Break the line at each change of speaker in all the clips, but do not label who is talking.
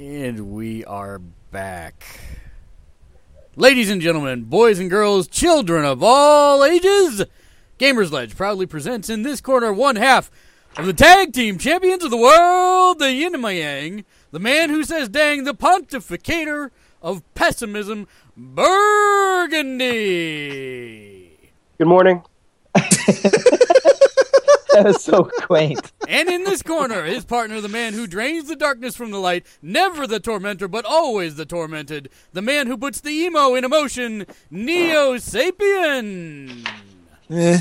And we are back. Ladies and gentlemen, boys and girls, children of all ages, Gamers Ledge proudly presents in this corner one half of the tag team champions of the world, the Yin and Yang, the man who says dang, the pontificator of pessimism, Burgundy.
Good morning.
that was so quaint.
And in this corner, his partner, the man who drains the darkness from the light, never the tormentor, but always the tormented, the man who puts the emo in emotion, Neo Sapien. Eh.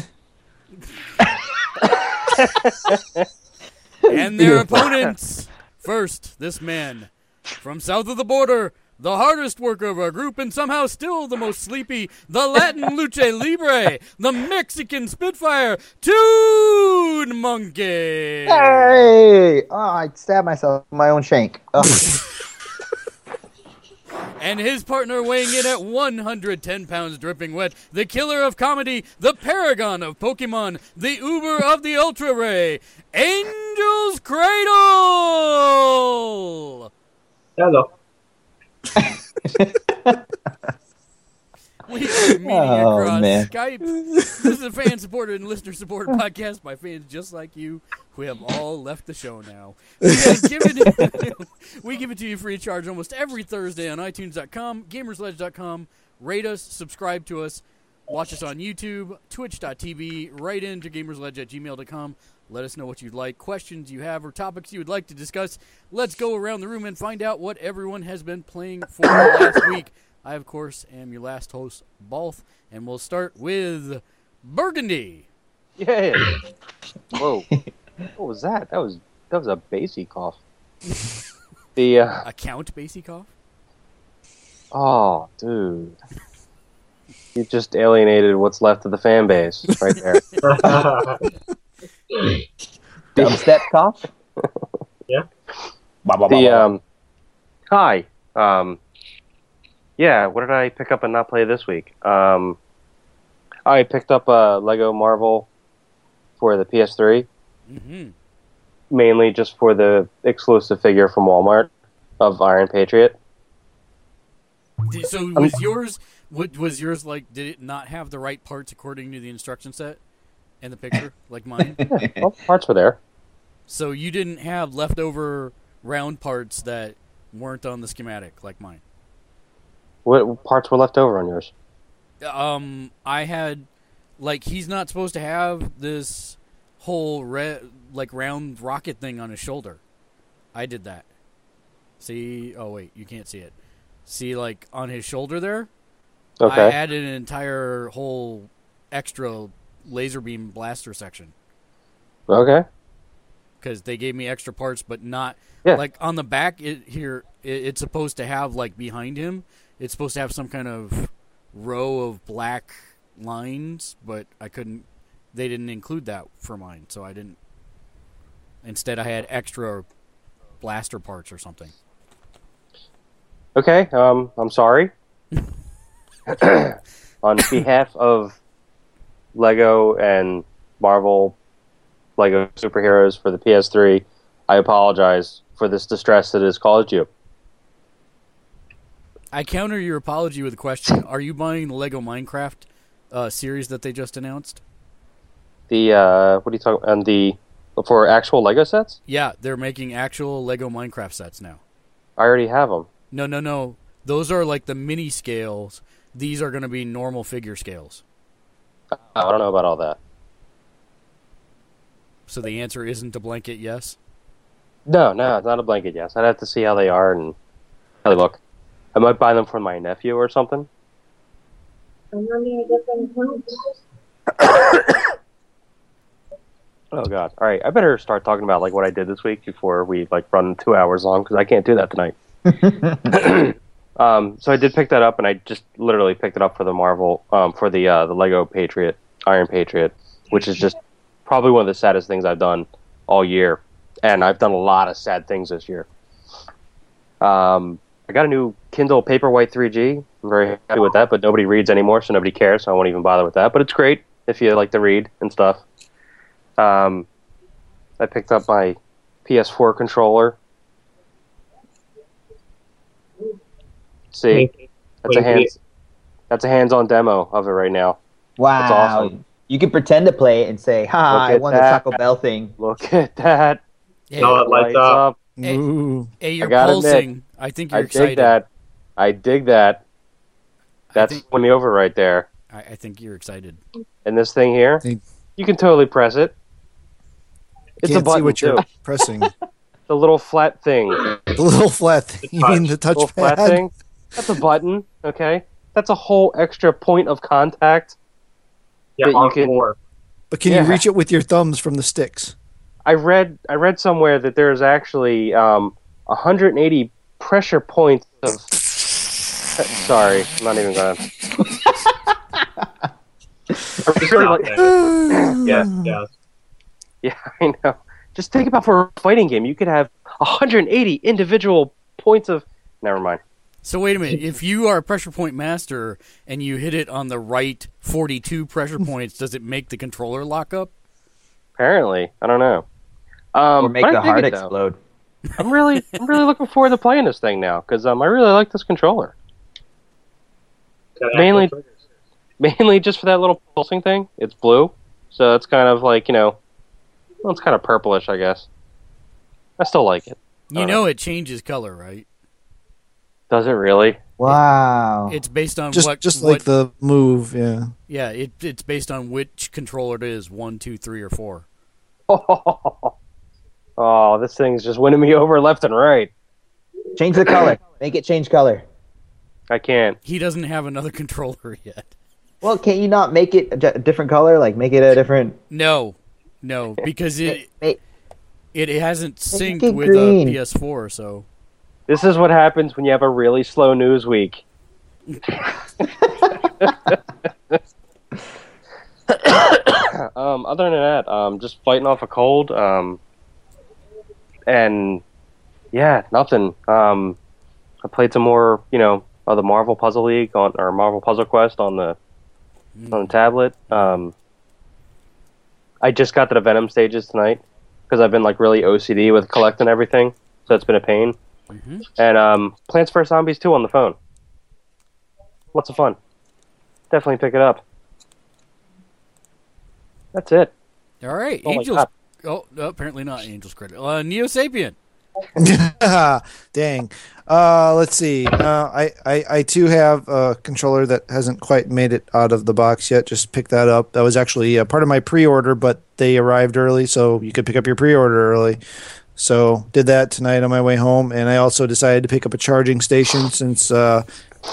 and their opponents. First, this man from south of the border, the hardest worker of our group, and somehow still the most sleepy, the Latin Lucha Libre, the Mexican Spitfire, Toon Monkey.
Hey! Oh, I stabbed myself with my own shank. Ugh.
And his partner weighing in at 110 pounds dripping wet, the killer of comedy, the paragon of Pokemon, the uber of the Ultra Ray, Angel's Cradle!
Hello.
We are meeting
Oh,
across
man.
Skype. This is a fan supported and listener supported podcast by fans just like you who have all left the show now. We, have given we give it to you free of charge almost every Thursday on iTunes.com, GamersLedge.com. Rate us, subscribe to us, watch us on YouTube, Twitch.tv, write into GamersLedge at gmail.com. Let us know what you'd like, questions you have, or topics you would like to discuss. Let's go around the room and find out what everyone has been playing for the last week. I, of course, am your last host, Balth, and we'll start with Burgundy.
Yeah. Whoa. what was that? That was that was a bassy cough. the uh,
Account Basikoff?
oh, dude. You just alienated what's left of the fan base right there.
Dubstep cough? Yeah.
The um, hi. Um, yeah. What did I pick up and not play this week? Um, I picked up a Lego Marvel for the PS3.
hmm
mainly just for the exclusive figure from Walmart of Iron Patriot.
So was yours? What was yours like? Did it not have the right parts according to the instruction set and the picture, like mine?
Well, parts were there.
so you didn't have leftover round parts that weren't on the schematic, like mine.
What parts were left over on yours?
um I had like he's not supposed to have this whole red like round rocket thing on his shoulder. I did that. See? Oh wait, you can't see it. See like on his shoulder there?
Okay.
I added an entire whole extra laser beam blaster section
Okay.
cuz they gave me extra parts but not
Yeah.
like on the back it here it, it's supposed to have like behind him it's supposed to have some kind of row of black lines but i couldn't they didn't include that for mine so i didn't instead i had extra blaster parts or something
Okay. Um, I'm sorry. on behalf of Lego and Marvel Lego superheroes for the PS3, I apologize for this distress that has caused you.
i counter your apology with a question are you buying the lego minecraft uh, series that they just announced
The uh, what are you talking? And the for actual Lego sets,
yeah they're making actual lego minecraft sets now
I already have them.
no no no those are like the mini scales these are going to be normal figure scales
I don't know about all that.
So the answer isn't a blanket yes.
No, no, it's not a blanket. Yes, I'd have to see how they are and how they look. I might buy them for my nephew or something.
I'm running a different.
Oh God! All right, I better start talking about like what I did this week before we like run two hours long because I can't do that tonight. Um, so I did pick that up, and I just literally picked it up for the Marvel, um, for the uh, the Lego Patriot, Iron Patriot, which is just probably one of the saddest things I've done all year, and I've done a lot of sad things this year. Um, I got a new Kindle Paperwhite 3G. I'm very happy with that, but nobody reads anymore, so nobody cares. So I won't even bother with that. But it's great if you like to read and stuff. Um, I picked up my PS4 controller. See, that's a
Wait,
hands. That's a hands-on demo of it right now.
Wow.
awesome.
You can pretend to play it and say, "Ha, I won
that.
the Taco Bell thing."
Look at that!
Hey,
No, it lights up.
Hey. Hey, you're
gotta
pulsing. I think you're excited.
I
excited.
dig that. I dig that. That's
think-
won me over right there.
I, I think you're excited.
And this thing here,
Think-
you can totally press it. It's
Can't
a button
see what you're pressing.
The little flat thing.
the little flat thing. You mean the
little flat
touchpad?
Thing. That's a button. Okay, that's a whole extra point of contact.
Yeah,
that you
on
can-
four.
But can
Yeah.
you reach it with your thumbs from the sticks?
I read I read somewhere that there's actually um, 180 pressure points of. Sorry, I'm not even gonna.
Are we sure about that? Yes, yes.
Yeah, I know. Just think about for a fighting game, you could have 180 individual points of. Never mind.
So wait a minute. If you are a pressure point master and you hit it on the right 42 pressure points, does it make the controller lock up?
Apparently, I don't know. Um,
or make the heart
it, though.
explode.
I'm really, I'm really looking forward to playing this thing now because um, I really like this controller. Mainly- Mainly just for that little pulsing thing. It's blue, so it's kind of like you know, well, it's kind of purplish, I guess. I still like it.
You
Uh,
know it changes color, right?
Does it really?
Wow.
It's based on
Just
what
just
what,
like the move, yeah.
yeah. It, it's based on which controller it is. One, two, three, or four.
Oh, oh this thing's just winning me over left and right.
Change the color. Make it change color.
I can't.
He doesn't have another controller yet.
Well, can't you not make it a different color? Like make it a different.
No, no, because it it, it hasn't synced
it
with
green.
a PS4. So
This is what happens when you have a really slow news week. um, other than that, um, just fighting off a cold. Um, and yeah, nothing. Um, I played some more, you know, of the Marvel Puzzle League on or Marvel Puzzle Quest on the on the tablet. Um, I just got to the Venom stages tonight because I've been like really OCD with collecting everything, so it's been a pain.
Mhm.
And um, Plants vs Zombies 2 on the phone. Lots of fun. Definitely pick it up. That's it.
all right,
Oh
Angels. Oh, no, apparently not Angels credit. Uh, Neo Sapien.
Dang. Uh, let's see. Uh, I, I, I too have a controller that hasn't quite made it out of the box yet. Just picked that up. That was actually uh, part of my pre-order, but they arrived early, so you could pick up your pre-order early. So did that tonight on my way home, and I also decided to pick up a charging station since uh,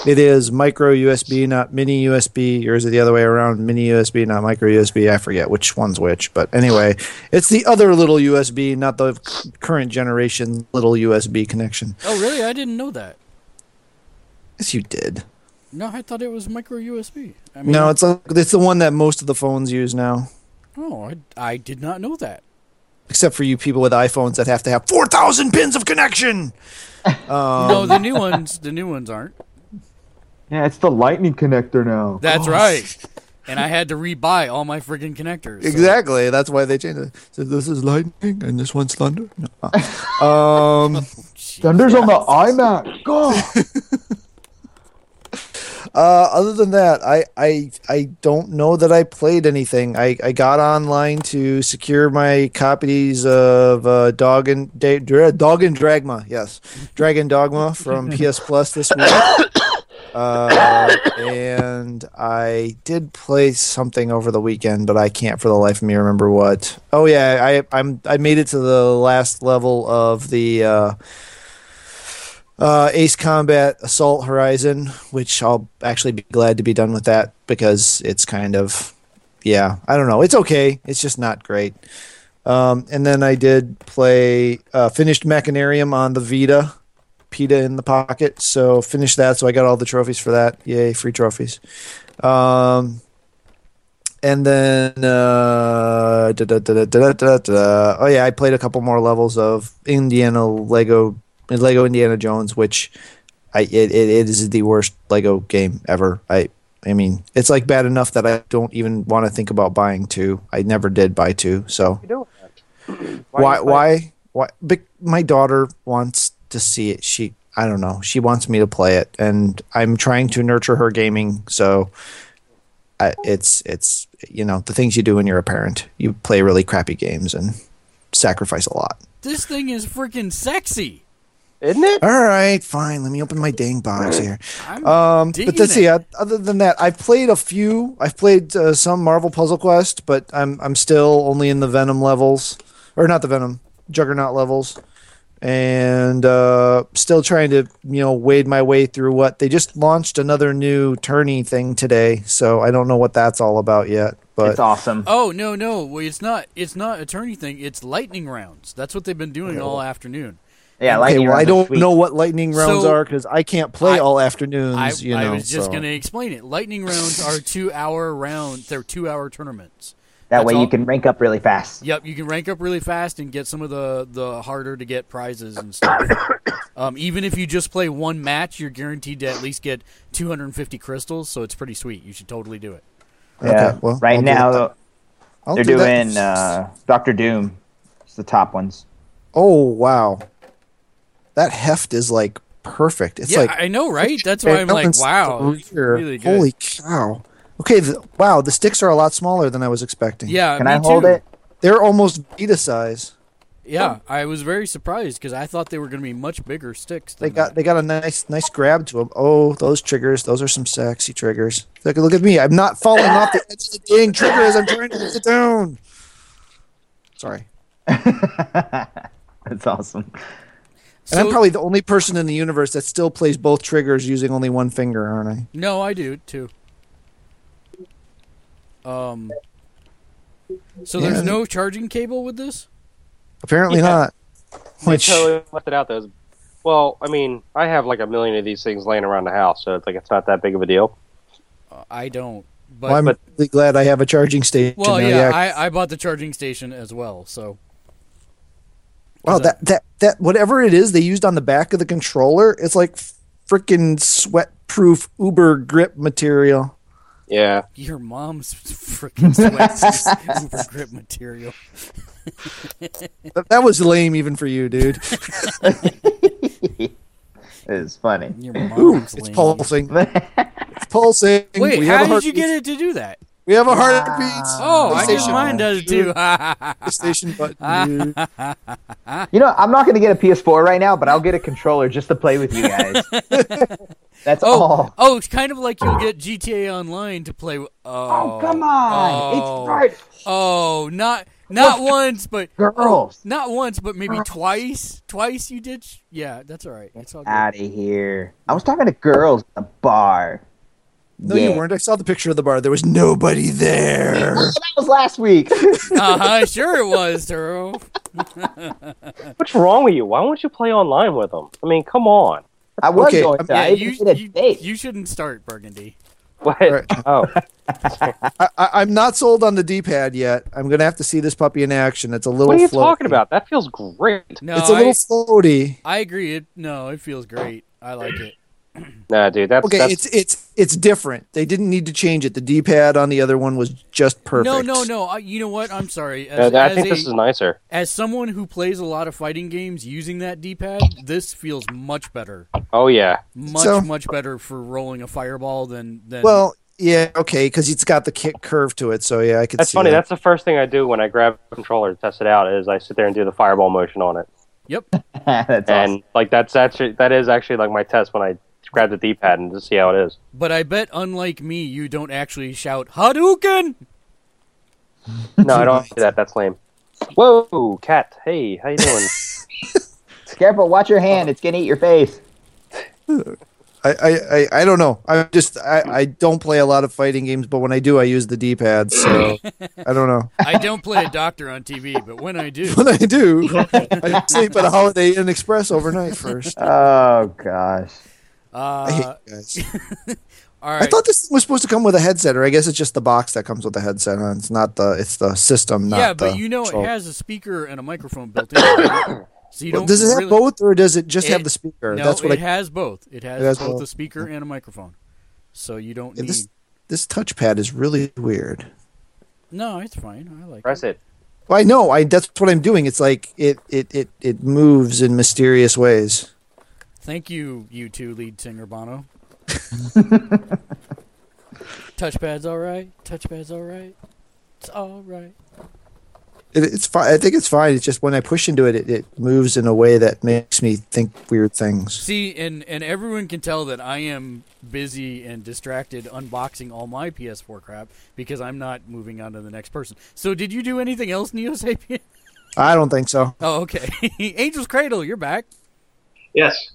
it is micro USB, not mini USB, or is it the other way around? Mini USB, not micro USB. I forget which one's which, but anyway, it's the other little USB, not the current generation little USB connection.
Oh, really? I didn't know that.
Yes, you did.
No, I thought it was micro USB. I mean,
No, it's it's the one that most of the phones use now,
Oh, I, I did not know that.
Except for you people with iPhones that have to have four thousand pins of connection. Um,
no, the new ones, the new ones aren't.
yeah, it's the lightning connector now.
That's right. And I had to rebuy all my friggin' connectors. so-
Exactly. That's why they changed it. So this is lightning and this one's thunder. No. Uh, um.
Jeez.
Thunder's on the iMac. God.
Uh, other than that, I, I I don't know that I played anything. I, I got online to secure my copies of uh, Dog and Da- Dra- Dog and Dragma. Yes, Dragon Dogma from PS Plus this week. Uh, and I did play something over the weekend, but I can't for the life of me remember what. Oh yeah, I I'm I made it to the last level of the. Uh, Ace Combat Assault Horizon, which I'll actually be glad to be done with that because it's kind of, yeah, I don't know. It's okay. It's just not great. Um, and then I did play uh, finished Machinarium on the Vita, PETA in the pocket. So finished that. So I got all the trophies for that. Yay, free trophies. Um, and then uh, oh yeah, I played a couple more levels of Indiana Lego Lego Indiana Jones, which I it, it, it is the worst Lego game ever. I I mean, it's like bad enough that I don't even want to think about buying two. I never did buy two. So
You doing
why why why? But my daughter wants to see it. She I don't know. She wants me to play it, and I'm trying to nurture her gaming. So. I, it's it's you know the things you do when you're a parent. You play really crappy games and sacrifice a lot.
This thing is freaking sexy.
Isn't it?
All right, fine. Let me open my dang box here. Um, but let's see.
it.
uh, Other than that, I've played a few. I've played uh, some Marvel Puzzle Quest, but I'm I'm still only in the Venom levels, or not the Venom Juggernaut levels, and uh, still trying to you know wade my way through what they just launched another new tourney thing today. So I don't know what that's all about yet. But
it's awesome.
Oh no no, well, it's not. It's not a tourney thing. It's lightning rounds. That's what they've been doing all afternoon.
Yeah,
okay,
lightning
well, I don't
sweet.
know what lightning rounds
So,
are because I can't play
I-
all afternoons.
I,
you know,
I was just
so.
going to explain it. Lightning rounds are two-hour rounds. They're two-hour tournaments.
That
That's
way
all-
you can rank up really fast.
Yep, you can rank up really fast and get some of the the harder to get prizes and stuff. um, even if you just play one match, you're guaranteed to at least get 250 crystals. So it's pretty sweet. You should totally do it.
Okay,
yeah.
well,
right
I'll
now
that. I'll
they're
do
doing uh, Doctor Doom. It's the top ones.
Oh wow, that heft is like perfect. It's
yeah,
like
I know, right? That's why I'm like, wow, really good.
Holy cow! Okay, the, wow, the sticks are a lot smaller than I was expecting.
yeah,
Can
me
I hold
too.
it?
they're almost Vita size.
Yeah, I was very surprised because I thought they were going to be much bigger sticks.
They got
that.
they got a nice nice grab to them. Oh, those triggers, those are some sexy triggers. Look, look at me, I'm not falling off the edge of the dang trigger as I'm trying to get down. Sorry,
That's awesome.
And I'm probably the only person in the universe that still plays both triggers using only one finger, aren't I?
No, I do too. Um. So
Yeah.
there's no charging cable with this.
Apparently
Yeah.
not.
They
Which
totally left it out though. Well, I mean, I have like a million of these things laying around the house, so it's like it's not that big of a deal.
Uh, I don't. But
well, I'm
but-
really glad I have a charging station.
well,
now.
yeah, I, I bought the charging station as well. So
Wow, that that that whatever it is they used on the back of the controller, it's like freaking sweat-proof Uber grip material.
Yeah,
your mom's freaking sweat uber grip material.
That, that was lame even for you, dude.
It's funny.
Your mom's
It's
lame.
pulsing. It's pulsing.
Wait,
we
how did you get it to do that?
We have a heart heartbeat.
Oh, I guess mine does too.
PlayStation button.
You know, I'm not going to get a PS4 right now, but I'll get a controller just to play with you guys. That's
oh,
all.
oh, it's kind of like you'll get GTA Online to play. with- Oh,
Oh, come on.
Oh,
It's right.
Oh, not not once, but oh,
Girls.
not once, but maybe twice. Twice you did. sh- Yeah, that's all right. It's all good.
Out of here. I was talking to girls at the bar.
No,
Yeah.
you weren't. I saw the picture of the bar. There was nobody there.
That was last week.
Uh huh. Sure it was, Turo.
what's wrong with you? Why won't you play online with them? I mean, come on.
I was
Okay,
going to.
Yeah, you
even did a
you,
date.
you shouldn't start Burgundy.
What?
Right.
Oh,
I, I, I'm not sold on the D-pad yet. I'm gonna have to see this puppy in action. It's a little.
what are you
floaty.
talking about? That feels great.
No,
It's a
I,
little floaty.
I agree. It no, it feels great. I like it.
Nah, dude, that's
Okay,
that's,
it's it's it's different. They didn't need to change it. The D-pad on the other one was just perfect.
No, no, no. I, you know what? I'm sorry.
uh,
As,
I
as
think
a,
this is nicer.
as someone who plays a lot of fighting games using that D-pad, this feels much better.
Oh yeah,
Much,
So-
much better for rolling a fireball than than.
Well, yeah, okay, because it's got the kick curve to it. So yeah, I could
that's
see
funny.
that.
That's the first thing I do when I grab a controller to test it out. Is I sit there and do the fireball motion on it,
yep.
That's
and
awesome.
like that's actually that is actually like my test when I grab the D-pad and just see how it is.
But I bet, unlike me, you don't actually shout Hadouken.
No, I don't do that. That's lame. Whoa, cat. Hey, how you doing?
Careful, watch your hand. It's going to eat your face.
I I, I, I, I don't know. I just I, I don't play a lot of fighting games, but when I do, I use the D-pad. So I don't know.
I don't play a doctor on TV, but when I do,
When I do, I sleep at a Holiday Inn Express overnight first.
Oh gosh.
I hate
uh,
you guys.
all
I thought this was supposed to come with a headset, or I guess it's just the box that comes with the headset on. It's not the it's the system. Not
yeah, but
the
you know
control.
it has a speaker and a microphone built in. so you don't.
Does it have
really-
both, or does it just
It-
have the speaker?
No,
That's what
it
I.
has both. It has,
It has
both
both.
a speaker and a microphone. So you don't
Yeah,
need.
this this touchpad is really weird.
No, it's fine. I like
Press
it.
it.
Well, I know. I that's what I'm doing. It's like it it it it moves in mysterious ways.
Thank you, U2 lead singer Bono. Touchpad's all right. Touchpad's all right. It's all right.
It, it's fine. I think it's fine. It's just when I push into it, it, it moves in a way that makes me think weird things.
See, and and everyone can tell that I am busy and distracted unboxing all my PS4 crap because I'm not moving on to the next person. So, did you do anything else, Neo Sapien?
I don't think so.
Oh, okay. Angel's Cradle, you're back.
Yes.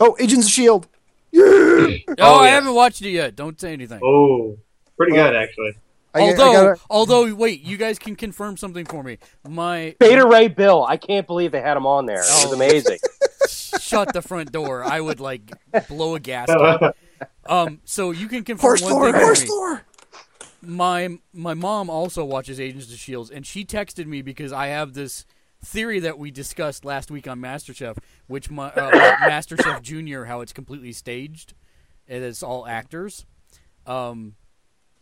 Oh, Agents of Shield.
Oh,
Oh,
I
yes.
haven't watched it yet. Don't say anything.
Oh, pretty
Well-
good actually.
I, I
although,
gotta-
although, wait, you guys can confirm something for me. My
Beta Ray Bill. I can't believe they had him on there. It was
Oh.
amazing.
shut the front door. I would like blow a gasket. Um, so you can confirm
horse
one
lore,
thing for
horse
me.
lore.
My my mom also watches Agents of Shields, and she texted me because I have this theory that we discussed last week on MasterChef, which my uh, MasterChef Junior, how it's completely staged, and it's all actors. Um,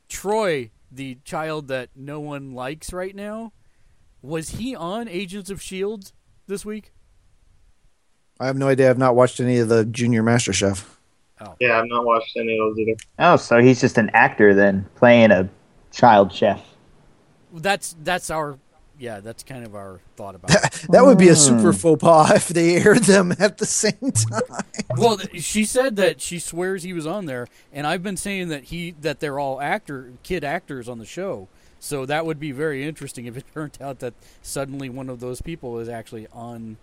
Troy, the child that no one likes right now, was he on Agents of Shield this week?
I have no idea. I've not watched any of the Junior MasterChef. Oh.
Yeah, I've not watched any of those either.
Oh, so he's just an actor then, playing a child chef.
That's that's our yeah. That's kind of our thought about it.
That would be a
Hmm.
super faux pas if they aired them at the same time.
well, she said that she swears he was on there, and I've been saying that he that they're all actor kid actors on the show. So that would be very interesting if it turned out that suddenly one of those people is actually on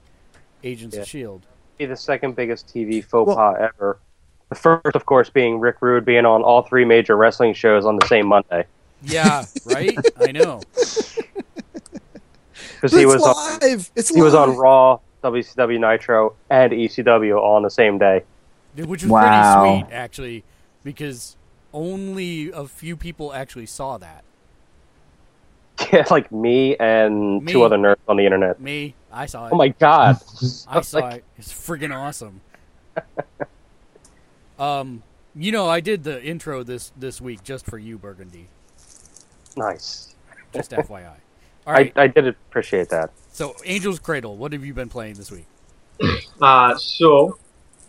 Agents
Yeah.
of Shield.
Be the second biggest TV faux
Well-
pas ever. The first, of course, being Rick Rude being on all three major wrestling shows on the same Monday
Yeah, right. I know.
because he
it's
was on,
live. It's
he was on. Raw, WCW Nitro, and ECW all on the same day.
Which was
Wow.
pretty sweet, actually, because only a few people actually saw that.
Yeah, like me and
Me.
two other nerds on the internet.
Me, I saw it.
Oh my god!
I saw it. It's freaking awesome. um, you know, I did the intro this this week just for you, Burgundy.
Nice.
Just FYI. All right.
I, I did appreciate that.
so, Angel's Cradle. What have you been playing this week?
Uh, so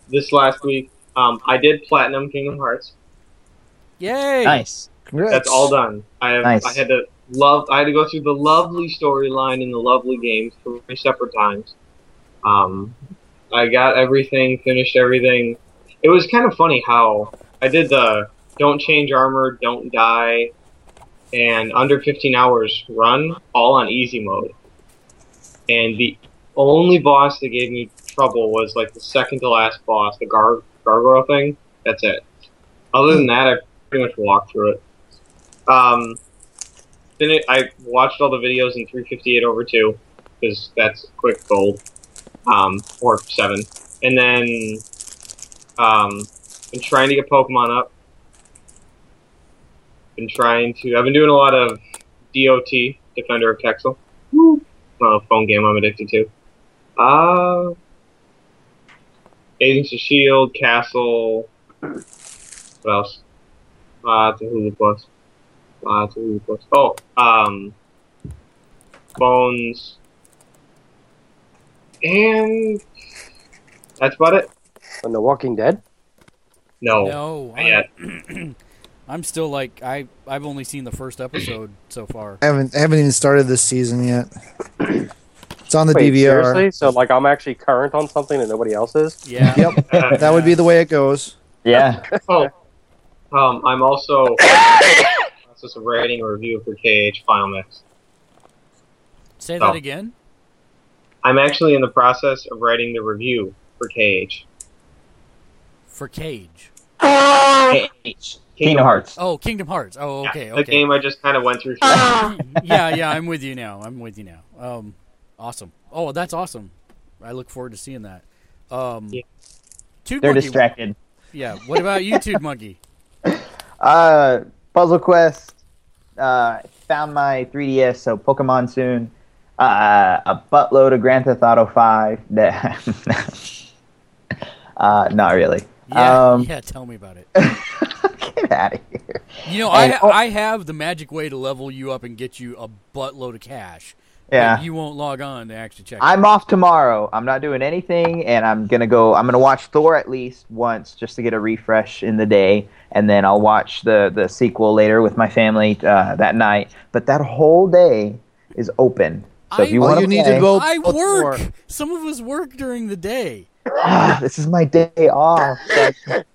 this last week, um, I did platinum Kingdom Hearts.
Yay!
Nice.
Congrats.
That's all done. I have.
Nice.
I had to love. I had to go through the lovely storyline in the lovely games three separate times. Um, I got everything, finished everything. It was kind of funny how I did the don't change armor, don't die, and under 15 hours run all on easy mode. And the only boss that gave me trouble was like the second to last boss, the gar- gargoyle thing. That's it. Other than that, I pretty much walked through it. Um, then it, I watched all the videos in 358 over 2 because that's quick gold, um, or 7. And then um, been trying to get Pokemon up. Been trying to. I've been doing a lot of DOT, Defender of Texel. Uh, phone game I'm addicted to. Uh, Agents of Shield, Castle. What else? Uh, it's a Hulu Plus. Uh, it's a Hulu Plus. Oh, um, Bones. And that's about it.
On The Walking Dead.
No.
No,
not yet.
I, I'm still like I I've only seen the first episode so far.
I haven't I haven't even started this season yet. It's on the
Wait,
DVR.
seriously? So like I'm actually current on something that nobody else is?
Yeah.
Yep,
Uh,
that would be the way it goes.
Yeah.
Oh, um, I'm also in the process of writing a review for KH Final Mix.
Say that
Oh.
again.
I'm actually in the process of writing the review for KH.
For Cage.
H. Kingdom Hearts.
Oh, Kingdom Hearts. Oh,
Yeah,
okay,
The
okay.
game I just kind of went through.
yeah, yeah, I'm with you now. I'm with you now. Um, awesome. Oh, that's awesome. I look forward to seeing that. Um,
Yeah.
Toot
They're
Monkey,
distracted.
Yeah. What about YouTube Toot Monkey?
Uh, Puzzle Quest. Uh, found my 3DS, so Pokemon soon. Uh, a buttload of Grand Theft Auto 5. uh, not really.
Yeah,
Um,
yeah. Tell me about it.
Get out of here.
You know, I
And- oh-
I have the magic way to level you up and get you a buttload of cash.
Yeah.
you won't log on to actually check.
I'm off tomorrow. I'm not doing anything, and I'm gonna go. I'm gonna watch Thor at least once just to get a refresh in the day, and then I'll watch the the sequel later with my family uh, that night. But that whole day is open. So if
I-
you want to
need
play,
to go.
I work.
for-
Some of us work during the day.
ah, this is my day off.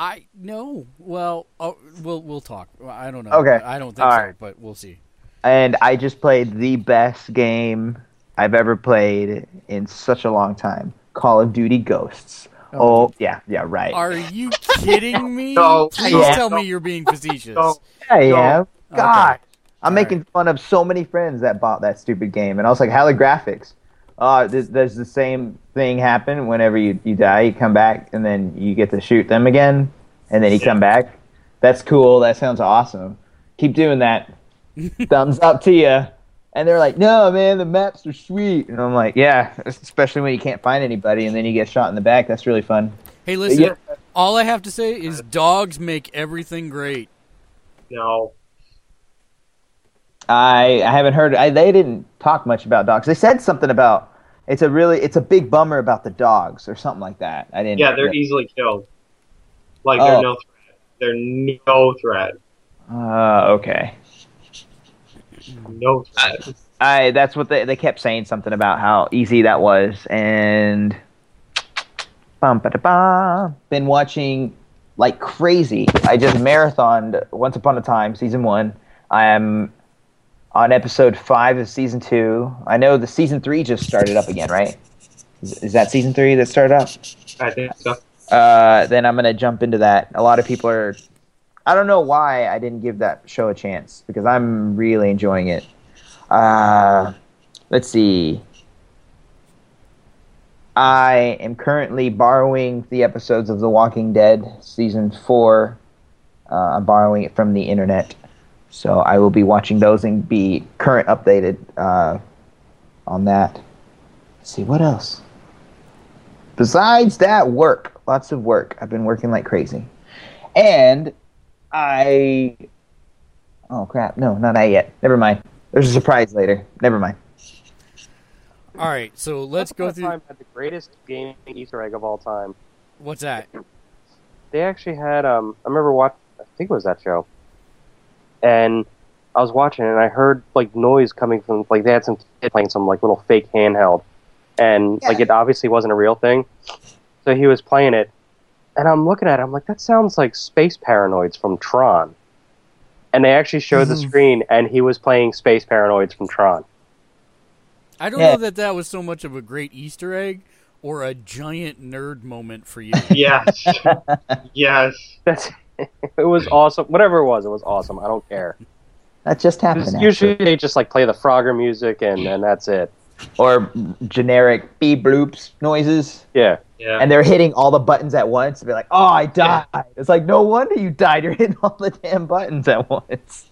Yeah.
D- I no. Well, oh, we'll we'll talk. I don't know.
Okay.
I don't think
All
so,
right.
but we'll see.
and I just played the best game I've ever played in such a long time. Call of Duty Ghosts. Oh, oh yeah, yeah, right.
Are you kidding me?
No.
Please
Yeah.
tell me you're being facetious.
No.
I
No.
am. God, I'm
All
making fun of so many friends that bought that stupid game, and I was like, "How the graphics?" Uh, there's, there's the same thing happen whenever you, you die. You come back, and then you get to shoot them again, and then you come back. That's cool. That sounds awesome. Keep doing that. Thumbs up to you. And they're like, "No, man, the maps are sweet." And I'm like, "Yeah, especially when you can't find anybody, and then you get shot in the back. That's really fun."
Hey, listen.
Yeah.
All I have to say is dogs make everything great.
No.
I I haven't heard. I, they didn't talk much about dogs. They said something about it's a really it's a big bummer about the dogs or something like that. I didn't.
Yeah, they're easily killed. Like they're
Oh.
no threat. They're no threat.
Uh, okay.
No threat.
I that's what they they kept saying something about how easy that was and bum ba da ba. Been watching like crazy. I just marathoned Once Upon a Time season one. I am on episode five of season two. I know the season three just started up again, right? Is, is that season three that started up?
I think so.
uh, then I'm gonna jump into that. A lot of people are. I don't know why I didn't give that show a chance because I'm really enjoying it. Uh, let's see. I am currently borrowing the episodes of The Walking Dead season four. Uh, I'm borrowing it from the internet, so I will be watching those and be current updated uh, on that. Let's see what else. Besides that, work. Lots of work. I've been working like crazy. And I. Oh, crap. No, not I yet. Never mind. There's a surprise later. Never mind.
All right, so let's go
Once Upon a
through.
Time had the greatest gaming Easter egg of all time.
What's that?
They actually had um I remember watching I think it was that show. And I was watching it and I heard like noise coming from like they had some kid playing some like little fake handheld. And like it obviously wasn't a real thing. So he was playing it and I'm looking at it, I'm like, that sounds like space paranoids from Tron. And they actually showed the
Mhm.
screen and he was playing space paranoids from Tron.
I don't
Yeah.
know that that was so much of a great Easter egg or a giant nerd moment for you.
Yes. yes.
That's it was awesome. Whatever it was, it was awesome. I don't care.
That just happened.
Usually they just like play the Frogger music and, and that's it.
Or generic beep bloops noises.
Yeah.
Yeah.
And they're hitting all the buttons at once. And be like, oh, I died. It's like, no wonder you died. You're hitting all the damn buttons at once.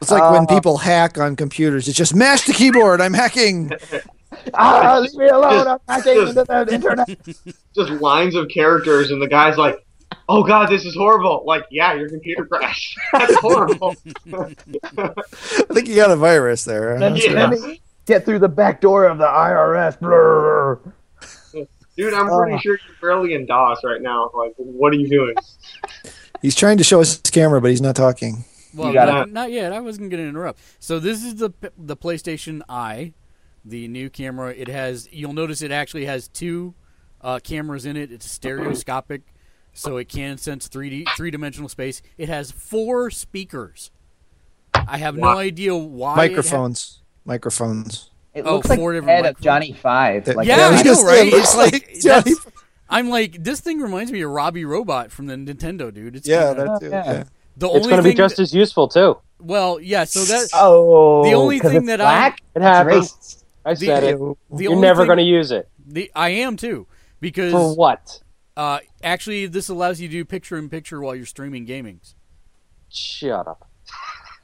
It's like when
Uh,
people hack on computers. It's just mash the keyboard. I'm hacking.
Ah, leave me alone. I'm hacking into the internet.
Just lines of characters, and the guy's like, "Oh God, this is horrible." Like, yeah, your computer crashed. That's horrible.
I think you got a virus there. huh?
Let me,
Yeah.
let me get through the back door of the IRS.
Dude, I'm pretty
Uh.
sure you're barely in DOS right now. Like, what are you doing?
He's trying to show us his camera, but he's not talking.
Well,
gotta-
not, not yet. I wasn't going to interrupt. So this is the the PlayStation Eye, the new camera. It has. You'll notice it actually has two uh, cameras in it. It's stereoscopic, so it can sense three D three dimensional space. It has four speakers. I have no idea why. it ha-
Microphones. Microphones.
It
Oh,
looks like
four
the
different
head of. Johnny Five. Like
Yeah,
I
I know, right? It's like-
like Johnny-
I'm like, this thing reminds me of Robbie Robot from the Nintendo, dude. It's
Yeah,
kinda-
that too.
yeah.
Yeah.
the
It's
only
going to be just
that-
as useful too.
well, yeah. So that
Oh,
The only thing
it's
that I-
It happens. I said it.
the
You're never
thing-
going to use it.
the I am too because
For what?
Uh, actually this allows you to do picture in picture while you're streaming gamings.
Shut up.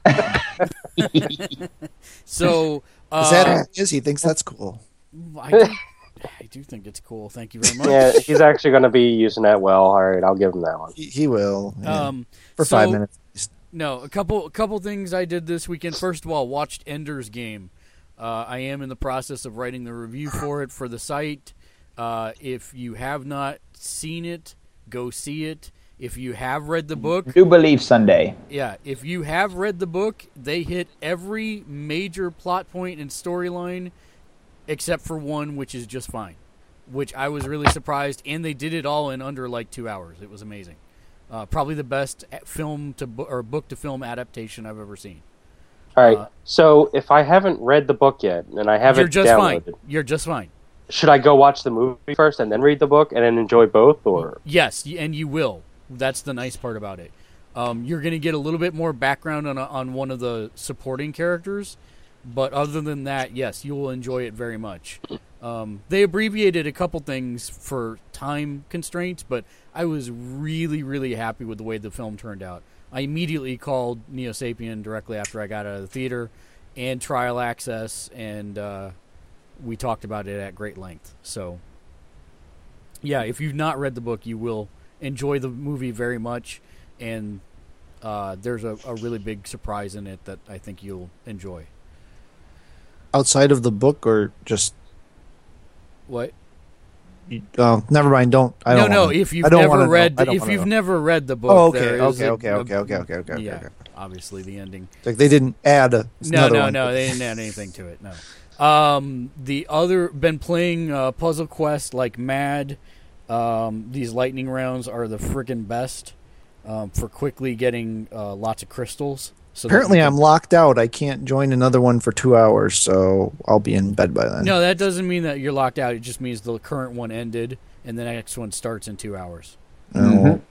So uh,
Is that is he thinks that's cool?
I do, I do think it's cool. Thank you very much.
Yeah, he's actually going to be using that well. All right, I'll give him that one.
He, he will yeah.
Um,
for
so-
five minutes.
No, a couple a couple things I did this weekend. First of all, watched Ender's Game. Uh, I am in the process of writing the review for it for the site. Uh, if you have not seen it, go see it. If you have read the book,
Do believe Sunday.
yeah, if you have read the book, they hit every major plot point and storyline except for one, which is just fine. Which I was really surprised, and they did it all in under like two hours. It was amazing. Uh, probably the best film to bo- or book to film adaptation I've ever seen.
All right.
Uh,
so if I haven't read the book yet and I haven't
You're just
downloaded,
fine. You're just fine.
Should I go watch the movie first and then read the book and then enjoy both, or
Yes, and you will. That's the nice part about it. Um, you're going to get a little bit more background on a, on one of the supporting characters, but other than that, yes, you will enjoy it very much. Um, they abbreviated a couple things for time constraints, but I was really, really happy with the way the film turned out. I immediately called Neo Sapien directly after I got out of the theater and Trial Access, and uh, we talked about it at great length. So, yeah, if you've not read the book, you will enjoy the movie very much, and uh, there's a, a really big surprise in it that I think you'll enjoy.
outside of the book or just
What?
oh never mind don't I
no,
don't
no.
wanna-
If you've never read, if you've never read the book,
Oh, okay, okay, okay, okay, okay, okay, okay, okay,
yeah,
okay.
obviously the ending.
like they didn't add a
No, no, no. They didn't add anything to it. No. Um, the other been playing uh, Puzzle Quest like mad. Um, these lightning rounds are the freaking best um, for quickly getting uh, lots of crystals. So
Apparently, I'm locked out. I can't join another one for two hours, so I'll be in bed by then.
No, that doesn't mean that you're locked out. It just means the current one ended and the next one starts in two hours.
No.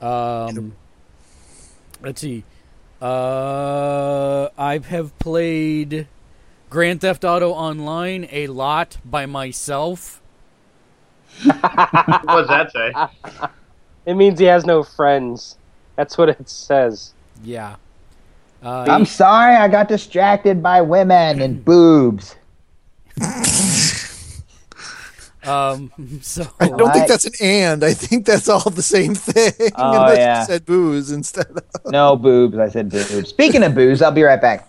Um, let's see. Uh, I have played Grand Theft Auto Online a lot by myself.
what does that say?
it means he has no friends. That's what it says.
Yeah. Uh,
I'm sorry, I got distracted by women and boobs.
um, so
I don't think that's an and. I think that's all the same thing.
Oh,
unless
yeah.
you said booze instead of.
No boobs, I said boobs. Speaking of boobs, I'll be right back.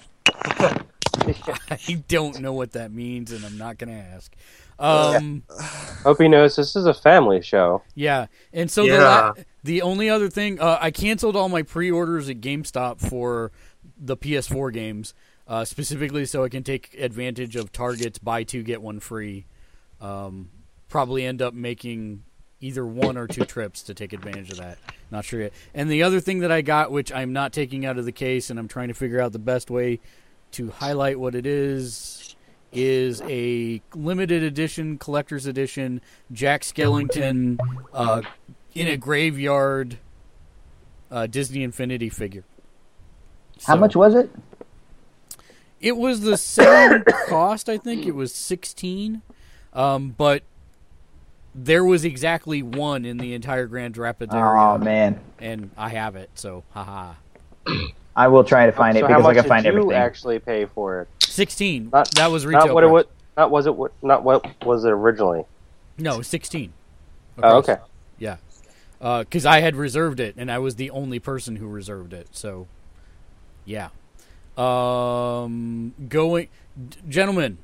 I don't know what that means, and I'm not going to ask. Um,
Hope he knows this is a family show.
Yeah, and so the la- the only other thing uh, I canceled all my pre-orders at GameStop for the PS4 games, uh, specifically so I can take advantage of Target's buy two get one free. Um, probably end up making either one or two trips to take advantage of that. Not sure yet. And the other thing that I got, which I'm not taking out of the case, and I'm trying to figure out the best way to highlight what it is, is a limited edition, collector's edition Jack Skellington uh, in a graveyard uh, Disney Infinity figure.
How much was it?
It was the same cost, I think. It was sixteen, um, but there was exactly one in the entire Grand Rapids area,
Oh man,
and I have it. So, haha,
I will try to find it
so how
because
much
I can
did
find
you
everything.
actually pay for it?
sixteen.
Not-
that was retail.
Not what it
price.
was. Not was it. what- Not what was it originally?
No, sixteen.
Oh, okay.
Yeah, because I had reserved it, and I was the only person who reserved it. So, yeah. Um, going, gentlemen,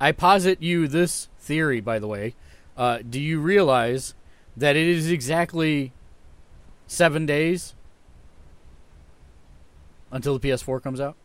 I posit you this theory. By the way, uh, do you realize that it is exactly seven days until the PS4 comes out?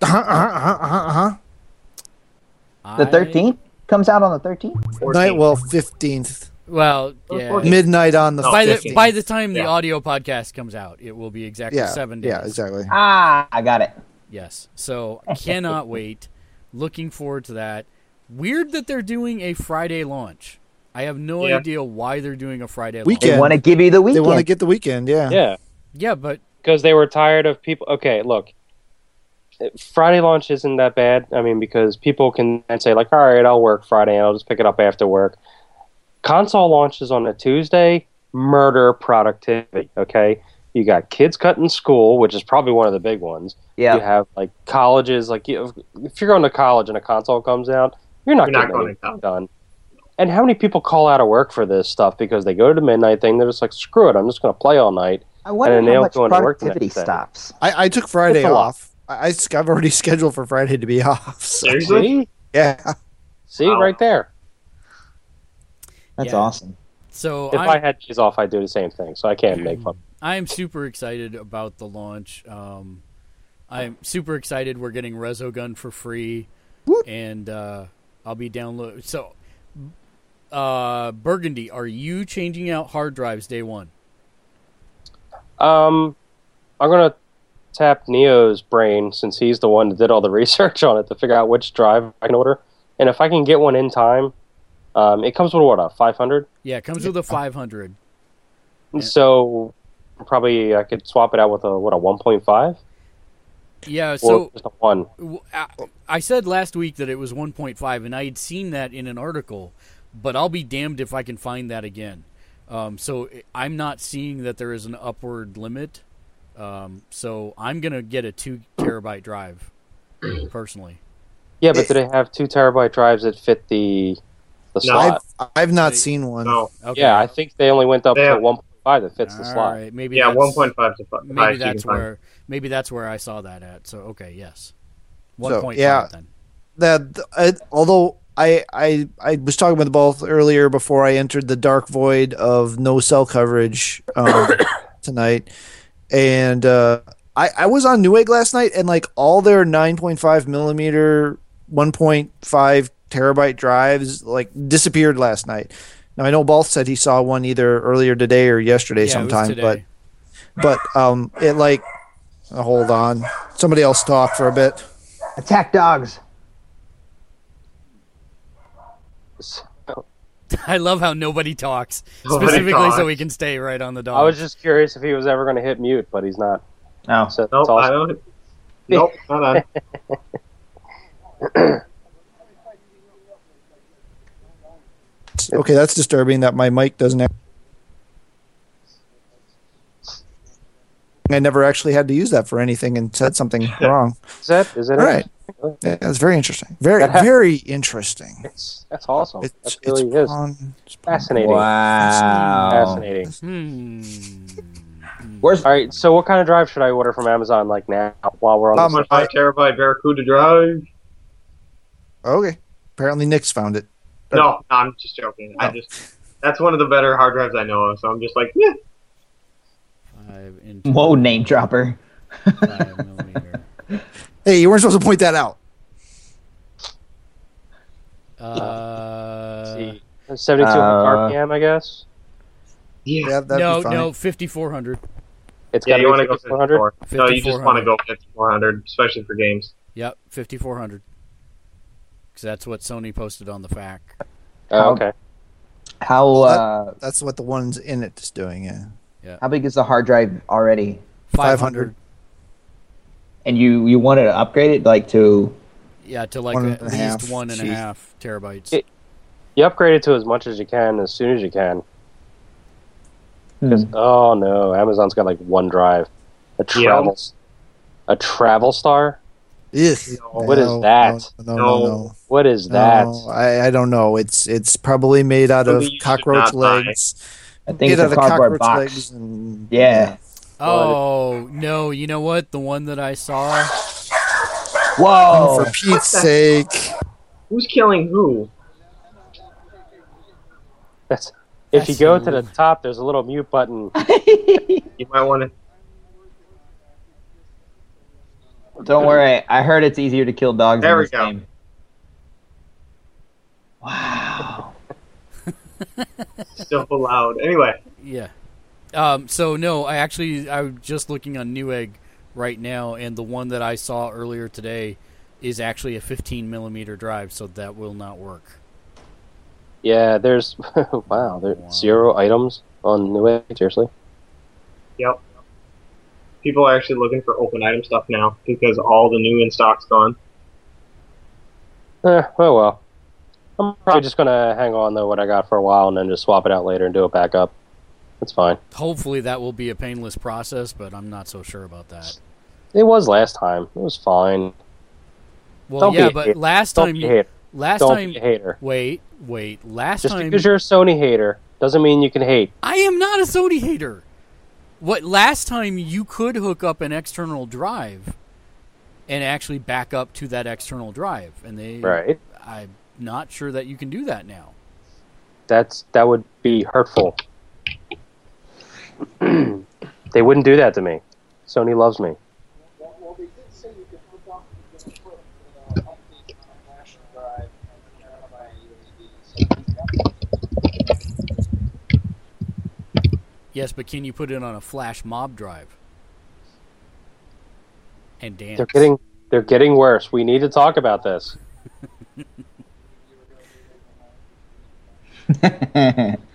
Uh-huh, uh-huh, uh-huh.
The
I-
thirteenth comes out on the thirteenth.
Night, well, fifteenth
Well, yeah.
midnight on the
No,
by the by the time the audio podcast comes out, it will be exactly
yeah,
seven days.
yeah, exactly.
Ah, I got it.
Yes. So cannot wait. Looking forward to that. Weird that they're doing a Friday launch. I have no
Yeah.
idea why they're doing a Friday launch.
Weekend.
They want to give you the weekend.
They want to get the weekend, yeah.
Yeah,
Yeah, but
because they were tired of people. Okay, look, Friday launch isn't that bad. I mean, because people can then say like, all right, I'll work Friday and I'll just pick it up after work. Console launches on a Tuesday, murder productivity. Okay, you got kids cutting school, which is probably one of the big ones.
yeah.
You have like colleges, like you, if you're going to college and a console comes out, you're not
You're not
getting
going
anything
to
done. And how many people call out of work for this stuff because they go to the midnight thing? They're just like, screw it, I'm just going to play all night.
I wonder
and then
how much
go into work the
productivity
next day.
stops.
I, I took Friday
It's a lot.
off. I, I, have already scheduled for Friday to be off. So,
Seriously?
See,
yeah.
see,
Wow.
right there.
That's
Yeah.
awesome.
so
If
I'm,
I had days off, I'd do the same thing. So I can't make fun.
I'm super excited about the launch. Um, I'm super excited we're getting Resogun for free,
Whoop.
and uh, I'll be download. So, uh, Burgundy, are you changing out hard drives day one?
Um, I'm gonna tap Neo's brain since he's the one that did all the research on it to figure out which drive I can order, and if I can get one in time, um, it comes with what a 500.
Yeah, it comes with a 500. Yeah.
So probably I could swap it out with a what a 1.5
Yeah, so
one.
I said last week that it was 1.5, and I had seen that in an article, but I'll be damned if I can find that again. Um, so I- I'm not seeing that there is an upward limit. Um, so I'm gonna get a two terabyte drive, personally.
Yeah, but do they have two terabyte drives that fit the the
No.
slot?
I've, I've not
Wait.
seen one.
No.
Okay.
Yeah, I think they only went up
They
to
have-
1.5 that fits the
All
slot.
right, maybe
Yeah, 1.5 to 5.
Maybe that's
can find.
where maybe that's where I saw that at. So okay, yes,
So,
1.5
yeah.
then.
that I, although I, I I was talking with both earlier before I entered the dark void of no cell coverage um, tonight, and uh, I I was on Newegg last night and like all their 9.5 millimeter 1.5 terabyte drives like disappeared last night. Now I know Balth said he saw one either earlier today or yesterday
Yeah,
sometime, but but um it like hold on somebody else talk for a bit.
Attack dogs.
I love how nobody talks
Nobody
specifically so we can stay right on the dog.
I was just curious if he was ever going to hit mute, but he's not.
Oh,
So that's
Nope, I don't. Nope, not on.
Okay, that's disturbing that my mic doesn't. Have- I never actually had to use that for anything and said something wrong.
Is that is it?
All right, yeah, that's very interesting. Very, very interesting.
It's, that's awesome.
It's,
that
it's
really is
fun- it's
fascinating.
wow.
Fascinating.
Hmm.
Where's
All right, so what kind of drive should I order from Amazon like now while we're on
Um,
the
1.5 terabyte Barracuda drive.
Okay, apparently Nick's found it.
No, no, I'm just joking. I
Oh.
just that's one of the better hard drives I know of. So I'm just like, yeah,
Five into
whoa name dropper?
five millimeter.
Hey, you weren't supposed to point that out.
Uh,
see, 72
Uh,
RPM, I guess.
yeah.
Yeah, that'd
no,
be fine.
no, 5400.
It's
Yeah,
got
you want to
to
go
be 5400.
54. No, you just want to go 5400, especially for games.
Yep, 5400. Because that's what Sony posted on the FAQ.
Oh, okay.
How
Well, that-
uh,
That's what the ones in it is doing. Yeah,
how big is the hard drive already?
500.
And you you wanted to upgrade it like to
Yeah, to like at least
half.
one and a half terabytes.
It- You upgrade it to as much as you can as soon as you can.
Hmm.
Oh no, Amazon's got like one drive. A
Yeah.
travel, a travel star.
Ugh.
What is
No,
that?
No, no, no.
No.
no.
What is that?
No, I, I don't know. It's it's probably made out of
Something you should
cockroach
not buy.
legs.
I think
Made
it's
out
a
of
cardboard
cockroach
box.
legs and
Yeah.
Oh, no, you know what? The one that I saw.
Whoa.
For Pete's sake.
Who's killing who?
That's if you go to the top, there's a little mute button.
You might want to.
Don't worry. I heard it's easier to kill dogs
There
in
we
this
go.
game. Wow.
Still loud. Anyway,
Yeah. Um, so no, I actually I'm just looking on Newegg right now, and the one that I saw earlier today is actually a 15 millimeter drive, so that will not work.
Yeah, there's wow, there's
Wow.
zero items on Newegg. Seriously,
Yep. People are actually looking for open item stuff now because all the new in stock's gone.
eh, oh well. I'm probably just gonna hang on to what I got for a while and then just swap it out later and do it back up. That's fine.
Hopefully that will be a painless process, but I'm not so sure about that.
It was last time. It was fine.
Well,
Don't
yeah, but
hater.
last
Don't
time you
hater.
last
Don't
time
hater.
wait, wait, last
Just
time
because you're a Sony hater doesn't mean you can hate.
I am not a Sony hater. What last time you could hook up an external drive and actually back up to that external drive, and they
Right.
I'm not sure that you can do that now.
That's that would be hurtful. they wouldn't do that to me. Sony loves me.
Well, they did say you could hook up and just put update on a flash drive and by USB.
Yes, but can you put it on a flash mob drive and dance?
They're getting they're getting worse. We need to talk about this.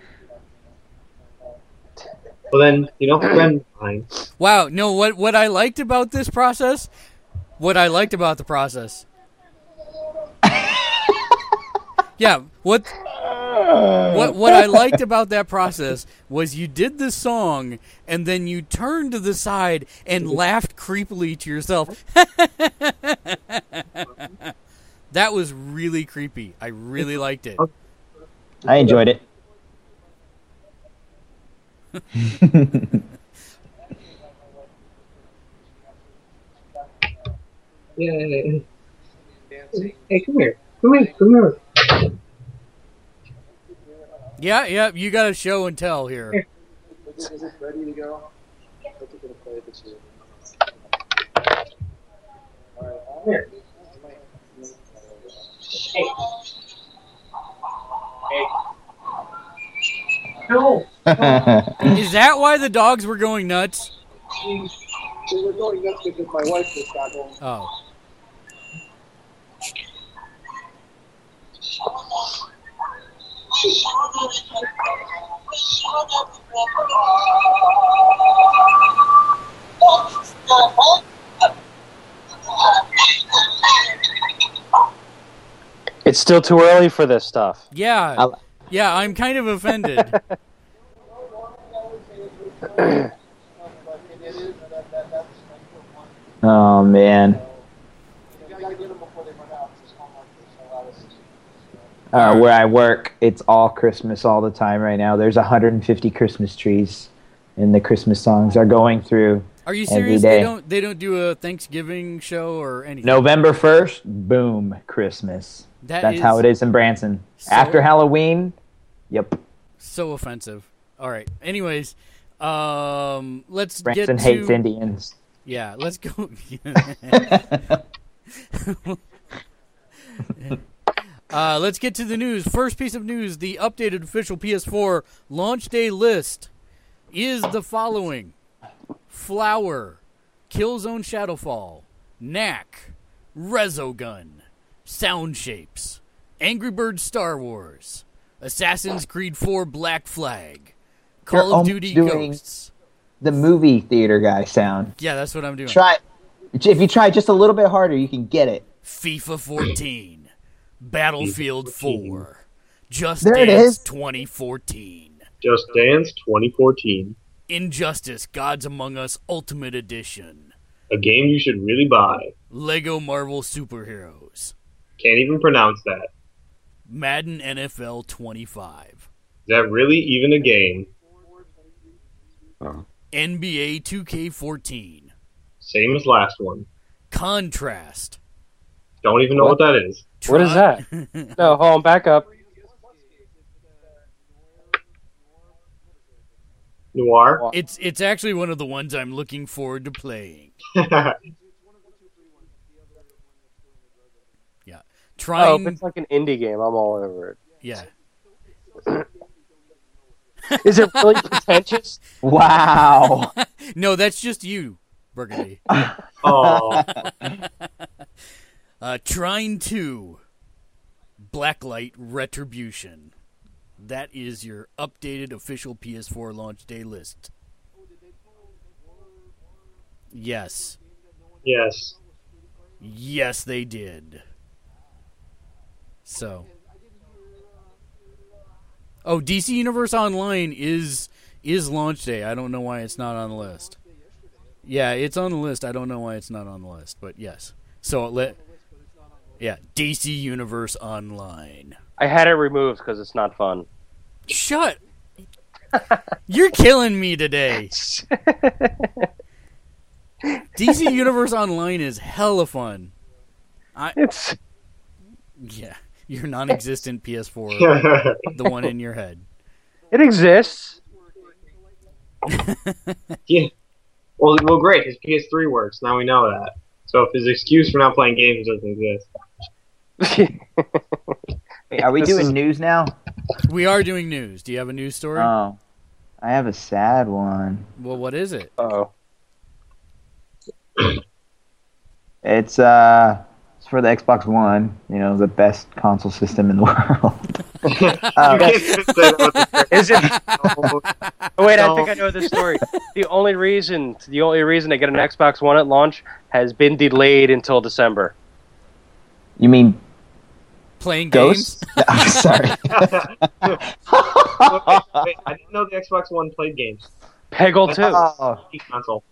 Well, then, you know, friend mine.
Wow, no, what what I liked about this process, what I liked about the process. yeah, what what what I liked about that process was you did the song and then you turned to the side and laughed creepily to yourself. that was really creepy. I really liked it.
I enjoyed it.
Yeah. Hey, come here. Come here. Come here.
Yeah, yeah, you got a show and tell here.
Is it ready to go? I think we're gonna play this year. All right.
Here. No.
Is that why the dogs were going nuts?
They were going nuts because my wife just got home.
Oh.
It's still too early for this stuff.
Yeah.
I'll-
Yeah, I'm kind of offended.
oh man. Uh, where I work, it's all Christmas all the time right now. There's 150 Christmas trees, and the Christmas songs are going through.
Are you serious? They don't they don't do a Thanksgiving show or anything.
November 1st, boom, Christmas.
That
That's how it is in Branson.
so-
After Halloween, yep,
So offensive. All right. Anyways, um let's
Branson
get
hates
to
Indians.
Yeah, let's go. uh, let's get to the news. First piece of news the updated official PS4 launch day list is the following Flower, Killzone Shadowfall, Knack, Resogun, Sound Shapes, Angry Birds Star Wars, Assassin's Creed 4 Black Flag, Call of Duty
doing-
Ghosts.
The movie theater guy sound.
Yeah, that's what I'm doing.
Try if you try just a little bit harder, you can get it.
FIFA 14, Battlefield 4, Just
There it
Dance
is.
2014,
Just Dance 2014.
Injustice Gods Among Us Ultimate Edition,
A game you should really buy.
Lego Marvel Superheroes,
Can't even pronounce that.
Madden NFL 25,
Is that really even a game? Uh-huh.
NBA 2K14,
Same as last one.
Contrast.
Don't even know what, that is.
What is that? No, hold on, back up.
Noir.
It's it's actually one of the ones I'm looking forward to playing. Yeah.
Oh,
Trying
if it's like an indie game, I'm all over it.
yeah.
Is it really pretentious?
Wow.
No, that's just you, Burgundy.
oh,
Uh, Trine 2, Blacklight Retribution, That is your updated official PS4 launch day list. Yes.
Yes.
Yes, they did. So. Oh, DC Universe Online is is launch day. I don't know why it's not on the list. Yeah, it's on the list. I don't know why it's not on the list, but yes. So let Yeah, DC Universe Online.
I had it removed because it's not fun.
Shut. You're killing me today. DC Universe Online is hella fun. I
It's
yeah, your non-existent PS4, the one in your head.
it exists.
yeah. Well, well, great. His PS3 works. Now we know that. So if his excuse for not playing games doesn't exist,
Wait, are we
This
doing
is-
news now?
We are doing news. Do you have a news story?
Oh, I have a sad one.
well, what is it?
Oh,
It's uh, it's for the Xbox One. You know, the best console system in the world. Um,
you can't just say that with a-
is it?
No.
Oh, wait, I think I know this story. the only reason, the only reason to get an Xbox One at launch has been delayed until December.
you mean
Playing
Ghosts?
games?
I'm sorry.
Wait, wait, I didn't know the Xbox One played games.
Peggle Two.
Oh,
Console.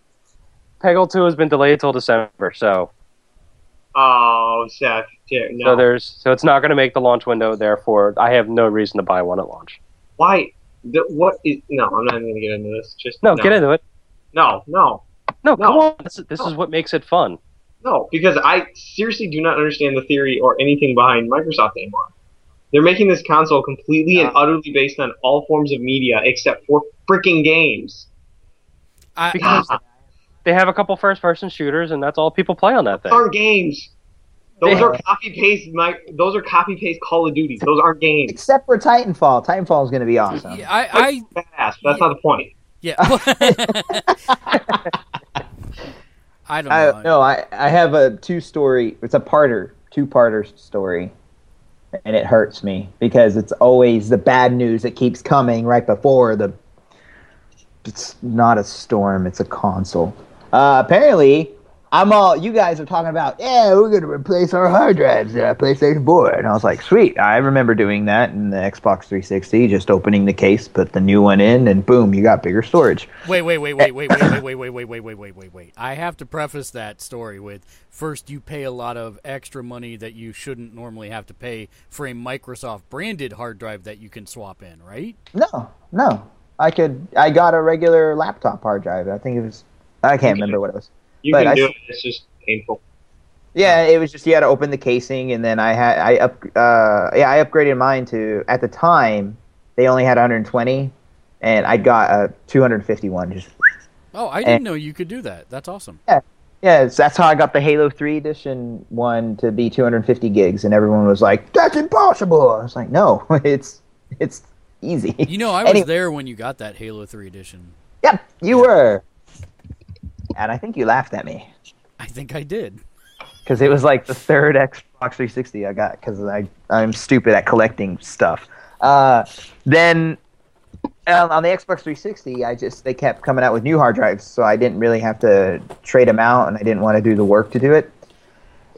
Peggle Two has been delayed until December, so
Oh, Seth. Yeah, no.
so there's so it's not going to make the launch window. Therefore, I have no reason to buy one at launch.
Why? The, what is? No, I'm not gonna get into this. Just
No, get into it.
No, no,
No,
No.
come on. This, this is what makes it fun.
no. Because I seriously do not understand the theory or anything behind Microsoft anymore. They're making this console completely and utterly based on all forms of media except for freaking games.
I,
Because they have a couple first-person shooters, and that's all people play on that
Those
thing.
aren't games. Those
They-
are copy paste. My those are copy paste Call of Duty. Those aren't games.
except for Titanfall. Titanfall is going to be awesome.
yeah, I, I
Badass. But that's not the point.
yeah. I don't
I,
know.
no, I, I have a two story. It's a parter, two parter story, and it hurts me because it's always the bad news that keeps coming right before the. It's not a storm. It's a console. Uh, apparently, I'm all. You guys are talking about. Yeah, we're gonna replace our hard drives in our PlayStation 4, and I was like, sweet. I remember doing that in the Xbox 360. Just opening the case, put the new one in, and boom, you got bigger storage.
Wait, wait, wait, wait, wait, wait, wait, wait, wait, wait, wait, wait, wait, wait, wait. I have to preface that story with first you pay a lot of extra money that you shouldn't normally have to pay for a Microsoft branded hard drive that you can swap in, right?
No, no. I could. I got a regular laptop hard drive. I think it was. I can't remember what it was.
You
But
can
I
do
s-
it. It's just painful.
Yeah, it was just you had to open the casing, and then I had I up. Uh, yeah, I upgraded mine to. At the time, they only had 120, and I got a 251. Just
Oh, I didn't know you could do that. That's awesome.
yeah, it's- that's how I got the Halo 3 edition one to be 250 gigs, and everyone was like, "That's impossible." I was like, "No, it's it's easy."
You know, I was
Anyway.
there when you got that Halo 3 edition.
Yep, you were. And I think you laughed at me.
I think I did.
because it was like the third Xbox 360 I got because I I'm stupid at collecting stuff. Uh, then um, on the Xbox 360, I just they kept coming out with new hard drives, so I didn't really have to trade them out, and I didn't want to do the work to do it.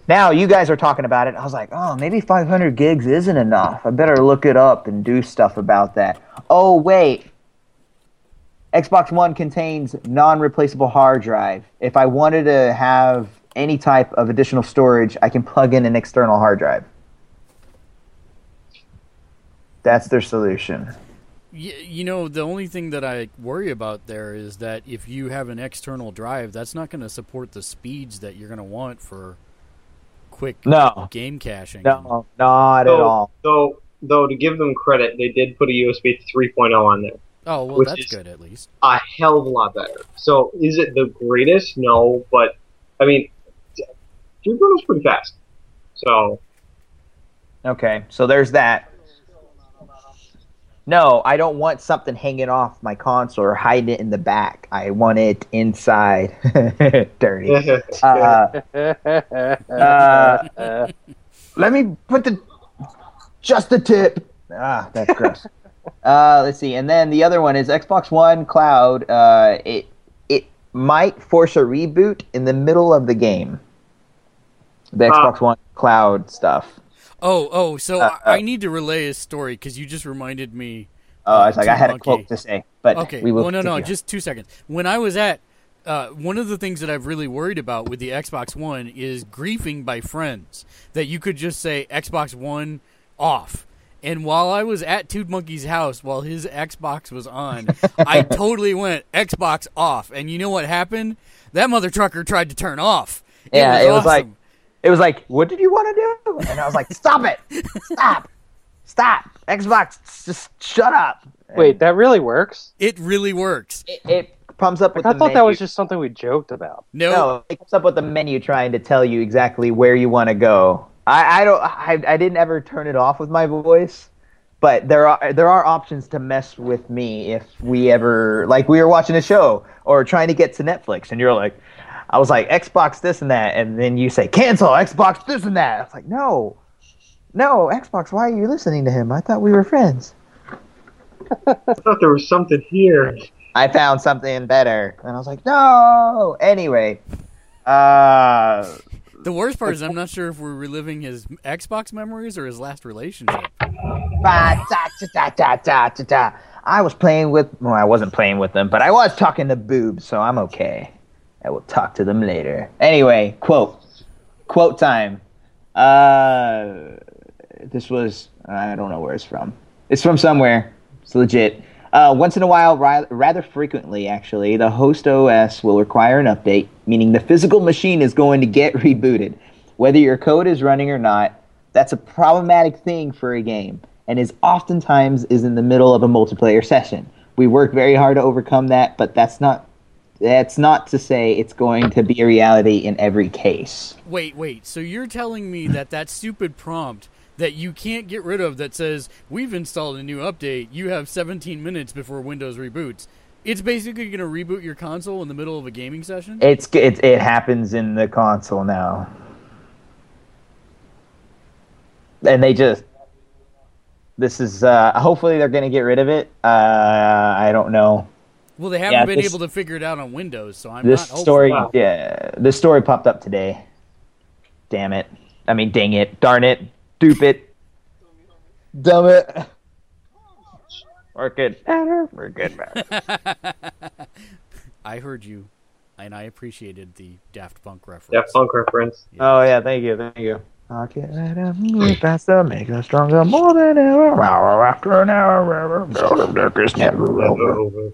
Now you guys are talking about it. I was like, oh, maybe 500 gigs isn't enough. I better look it up and do stuff about that. Oh wait, Xbox One contains non-replaceable hard drive. If I wanted to have any type of additional storage, I can plug in an external hard drive. That's their solution.
Y- you know, the only thing that I worry about there is that if you have an external drive, that's not going to support the speeds that you're going to want for quick
No,
game caching.
no, not at
So,
all.
though, though, to give them credit, they did put a USB 3.0 on there.
Oh, well,
Which
that's
is-
good at least.
A hell of a lot better. So, is it the greatest? No, but I mean, 3.0 is pretty fast. So,
Okay, so there's that. No, I don't want something hanging off my console or hiding it in the back. I want it inside. Dirty. Uh, uh, let me put the just the tip. Ah, that's gross. Uh, let's see, and then the other one is Xbox One Cloud. Uh, it it might force a reboot in the middle of the game. The. Xbox One Cloud stuff.
Oh, oh, so
Uh,
I, I
uh,
need to relay a story because you just reminded me.
Oh, I was like, I had a quote to say, but
Okay,
we will.
well, no, no, just two seconds. When I was at, uh, one of the things that I've really worried about with the Xbox One is griefing by friends. That you could just say Xbox One off. And while I was at Toot Monkey's house while his Xbox was on, I totally went Xbox off. And you know what happened? That mother trucker tried to turn off.
Yeah, it was like-
awesome.
It was like, what did you want to do? And I was like, stop it, stop, stop, Xbox, just shut up.
Wait, that really works?
it really works.
It, it comes up with.
I
the
thought that was just something we joked about.
No,
No, it comes up with the menu trying to tell you exactly where you want to go. I, I don't. I, I didn't ever turn it off with my voice, but there are there are options to mess with me if we ever like we were watching a show or trying to get to Netflix, and you're like, I was like Xbox this and that, and then you say cancel Xbox this and that. I was like, no, no Xbox. Why are you listening to him? I thought we were friends.
I thought there was something here.
I found something better, and I was like, no. Anyway, uh.
The worst part is I'm not sure if we're reliving his Xbox memories or his last relationship.
Ba, da, da, da, da, da, da. I was playing with. Well, I wasn't playing with them, but I was talking to boobs, so I'm okay. I will talk to them later. Anyway, quote. Quote time. Uh, this was. I don't know where it's from. It's from somewhere. It's legit. Uh, once in a while, rather frequently, actually, the host OS will require an update, meaning the physical machine is going to get rebooted. Whether your code is running or not, that's a problematic thing for a game, and is oftentimes is in the middle of a multiplayer session. We work very hard to overcome that, but that's not that's not to say it's going to be a reality in every case.
Wait, wait. So you're telling me that that stupid prompt that you can't get rid of that says we've installed a new update, you have 17 minutes before Windows reboots. It's basically going to reboot your console in the middle of a gaming session?
It's it, it happens in the console now, and they just this is uh, hopefully they're going to get rid of it. Uh, I don't know.
Well, they haven't
Yeah,
been
this-
able to figure it out on Windows, so I'm
this story, yeah, this story popped up today. Damn it! I mean, dang it, darn it, dupe it, dumb it. We're good better. We're good better.
I heard you, and I appreciated the Daft Punk reference.
That funk reference.
Oh yeah, thank you, thank you. Okay, let us move faster, make us stronger more than ever. Hour after an hour, the dark never over.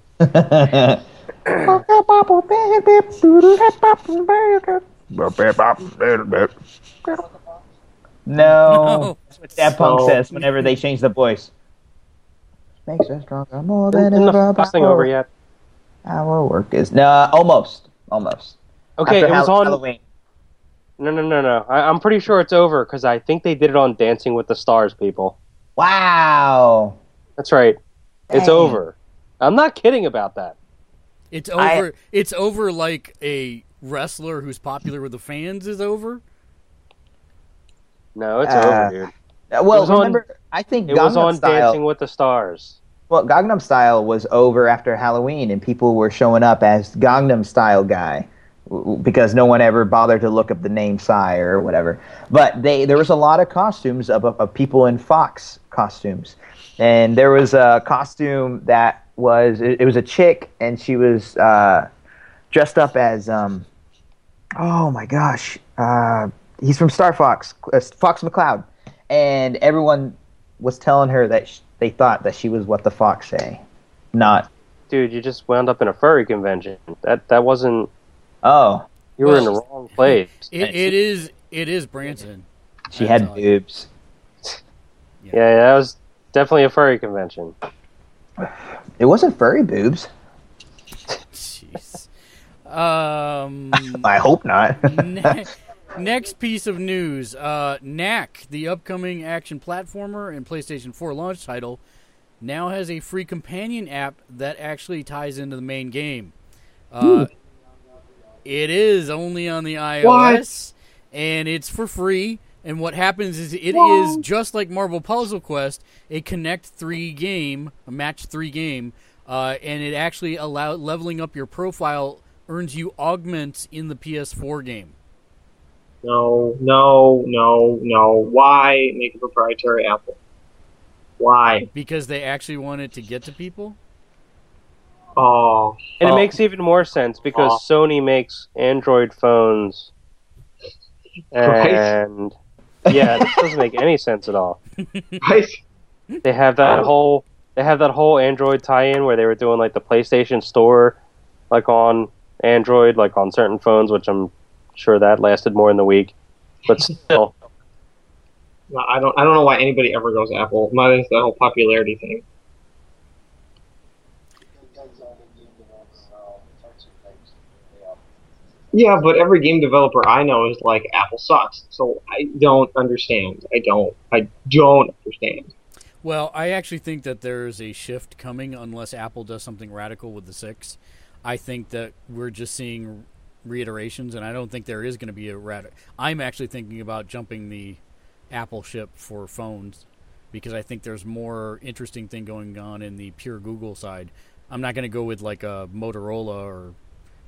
no, that's what Daft Punk
So-
says whenever they change the voice. Makes us stronger more
Isn't
than
the
ever.
frosting over yet?
Our work is no, almost, almost.
Okay,
After
it was
Hall-
on.
Halloween.
No, no, no, no. I, I'm pretty sure it's over because I think they did it on Dancing with the Stars, people.
Wow.
That's right. It's over. I'm not kidding about that.
It's
I-
over. It's over like a wrestler who's popular with the fans is over.
No, it's
Uh,
over, dude.
Uh, Well,
was on-
I think
It was on
Style.
Dancing with the Stars.
Well, Gangnam Style was over after Halloween, and people were showing up as Gangnam Style guy w- w- because no one ever bothered to look up the name Psy or whatever. But they there was a lot of costumes of, of, of people in Fox costumes, and there was a costume that was it, it was a chick, and she was uh, dressed up as um, oh my gosh, uh, he's from Star Fox, uh, Fox McCloud, and everyone was telling her that sh- they thought that she was what the fox say, not
Dude, you just wound up in a furry convention. That that wasn't.
oh
You were in the wrong place.
It, it is. It is Branson.
she
That's
had boobs.
Yeah, yeah, that was definitely a furry convention.
It wasn't furry boobs.
Jeez. Um.
I hope not.
ne- next piece of news: uh, Knack, the upcoming action platformer and PlayStation 4 launch title, now has a free companion app that actually ties into the main game. Uh, it is only on the iOS, and it's for free. And what happens is it is just like Marvel Puzzle Quest, a Connect Three game, a Match Three game, uh, and it actually allow leveling up your profile earns you augments in the PS4 game.
No, no, no, no. Why make a proprietary Apple? Why?
because they actually wanted to get to people.
Oh,
And it
oh.
makes even more sense because
Aw.
Sony makes Android phones,
Right.
and yeah, this doesn't make any sense at all.
Right?
They have that oh. whole they have that whole Android tie-in where they were doing like the PlayStation Store, like on Android, like on certain phones, which I'm sure that lasted more in the week, but still,
No, I don't. I don't know why anybody ever goes Apple. Minus the whole popularity thing. Yeah, but every game developer I know is like Apple sucks. So I don't understand. I don't. I don't understand.
Well, I actually think that there is a shift coming unless Apple does something radical with the six. I think that we're just seeing reiterations, and I don't think there is going to be a radical. I'm actually thinking about jumping the Apple ship for phones because I think there's more interesting thing going on in the pure Google side. I'm not going to go with like a Motorola or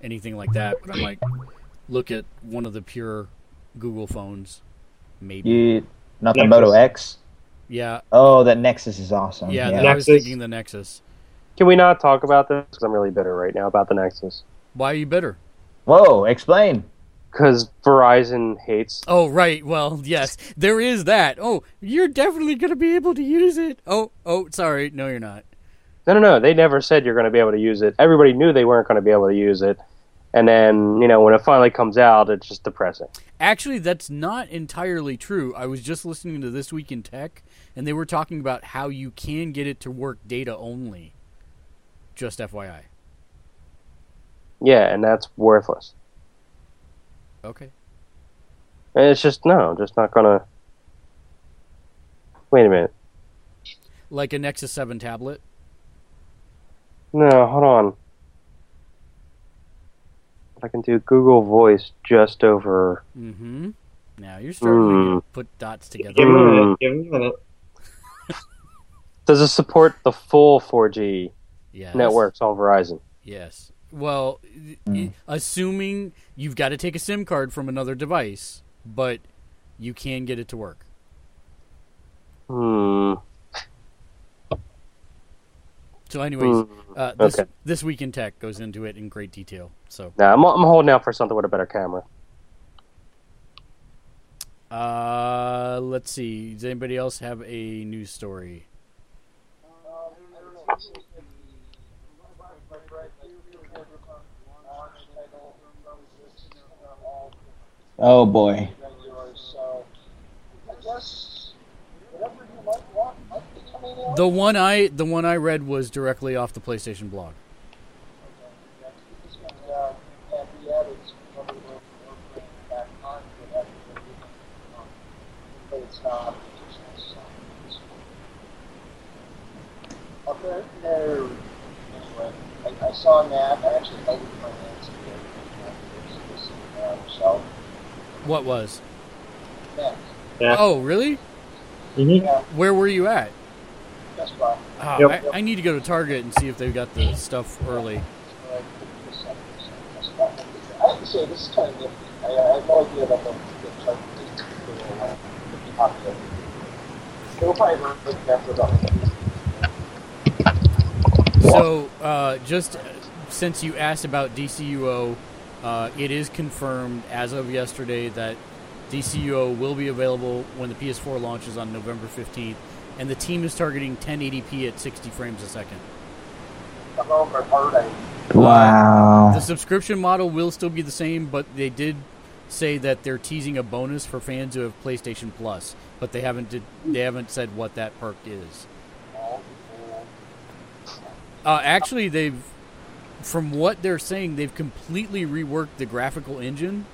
anything like that, but I might look at one of the pure Google phones, maybe.
You not the
Nexus.
Moto X.
Yeah,
Oh, that Nexus is awesome.
yeah.
yeah.
I was
Nexus.
thinking the Nexus.
can we not talk about this? Because I'm really bitter right now about the Nexus.
Why are you bitter?
Whoa, explain.
Because Verizon hates.
Oh, right. Well, yes, there is that. Oh, you're definitely going to be able to use it. Oh, oh, sorry. No, you're not.
No, no, no. They never said you're going to be able to use it. Everybody knew they weren't going to be able to use it, and then you know when it finally comes out, it's just depressing.
Actually, that's not entirely true. I was just listening to This Week in Tech, and they were talking about how you can get it to work data only. Just FYI.
Yeah, and that's worthless.
Okay.
And it's just no, just not gonna. Wait a minute.
Like a Nexus 7 tablet.
No, hold on. I can do Google Voice just over.
Mm hmm. Now you're starting to put dots together.
Give
together.
me a
Mm.
minute. Give me a minute.
Does it support the full 4G
Yes.
networks on Verizon?
Yes. Well, y- assuming you've got to take a SIM card from another device, but you can get it to work.
Hmm.
So, anyways,
Hmm.
uh, this
Okay.
this week in tech goes into it in great detail. So,
now I'm, I'm holding out for something with a better camera.
uh, let's see. Does anybody else have a news story?
Oh boy.
The one I the one I read was directly off the PlayStation blog.
Okay, no. Anyway, I, I saw a. I actually held it my hands uh, here. So,
What was?
Yeah.
Oh, really?
Mhm.
Where were you at?
that's fine.
Ah,
Yep.
I, I need to go to Target and see if they've got the stuff early.
I have to say, this is kind of nifty. I, I have no idea about the, the chart. It's popular. It'll probably run after about
So, uh, just uh, since you asked about DCUO, uh, it is confirmed as of yesterday that DCUO will be available when the PS4 launches on November 15th, and the team is targeting 1080p at 60 frames a second.
the home or holiday.
Wow.
The subscription model will still be the same, but they did say that they're teasing a bonus for fans who have PlayStation Plus, but they haven't did, they haven't said what that perk is. Uh, actually, they've from what they're saying, they've completely reworked the graphical engine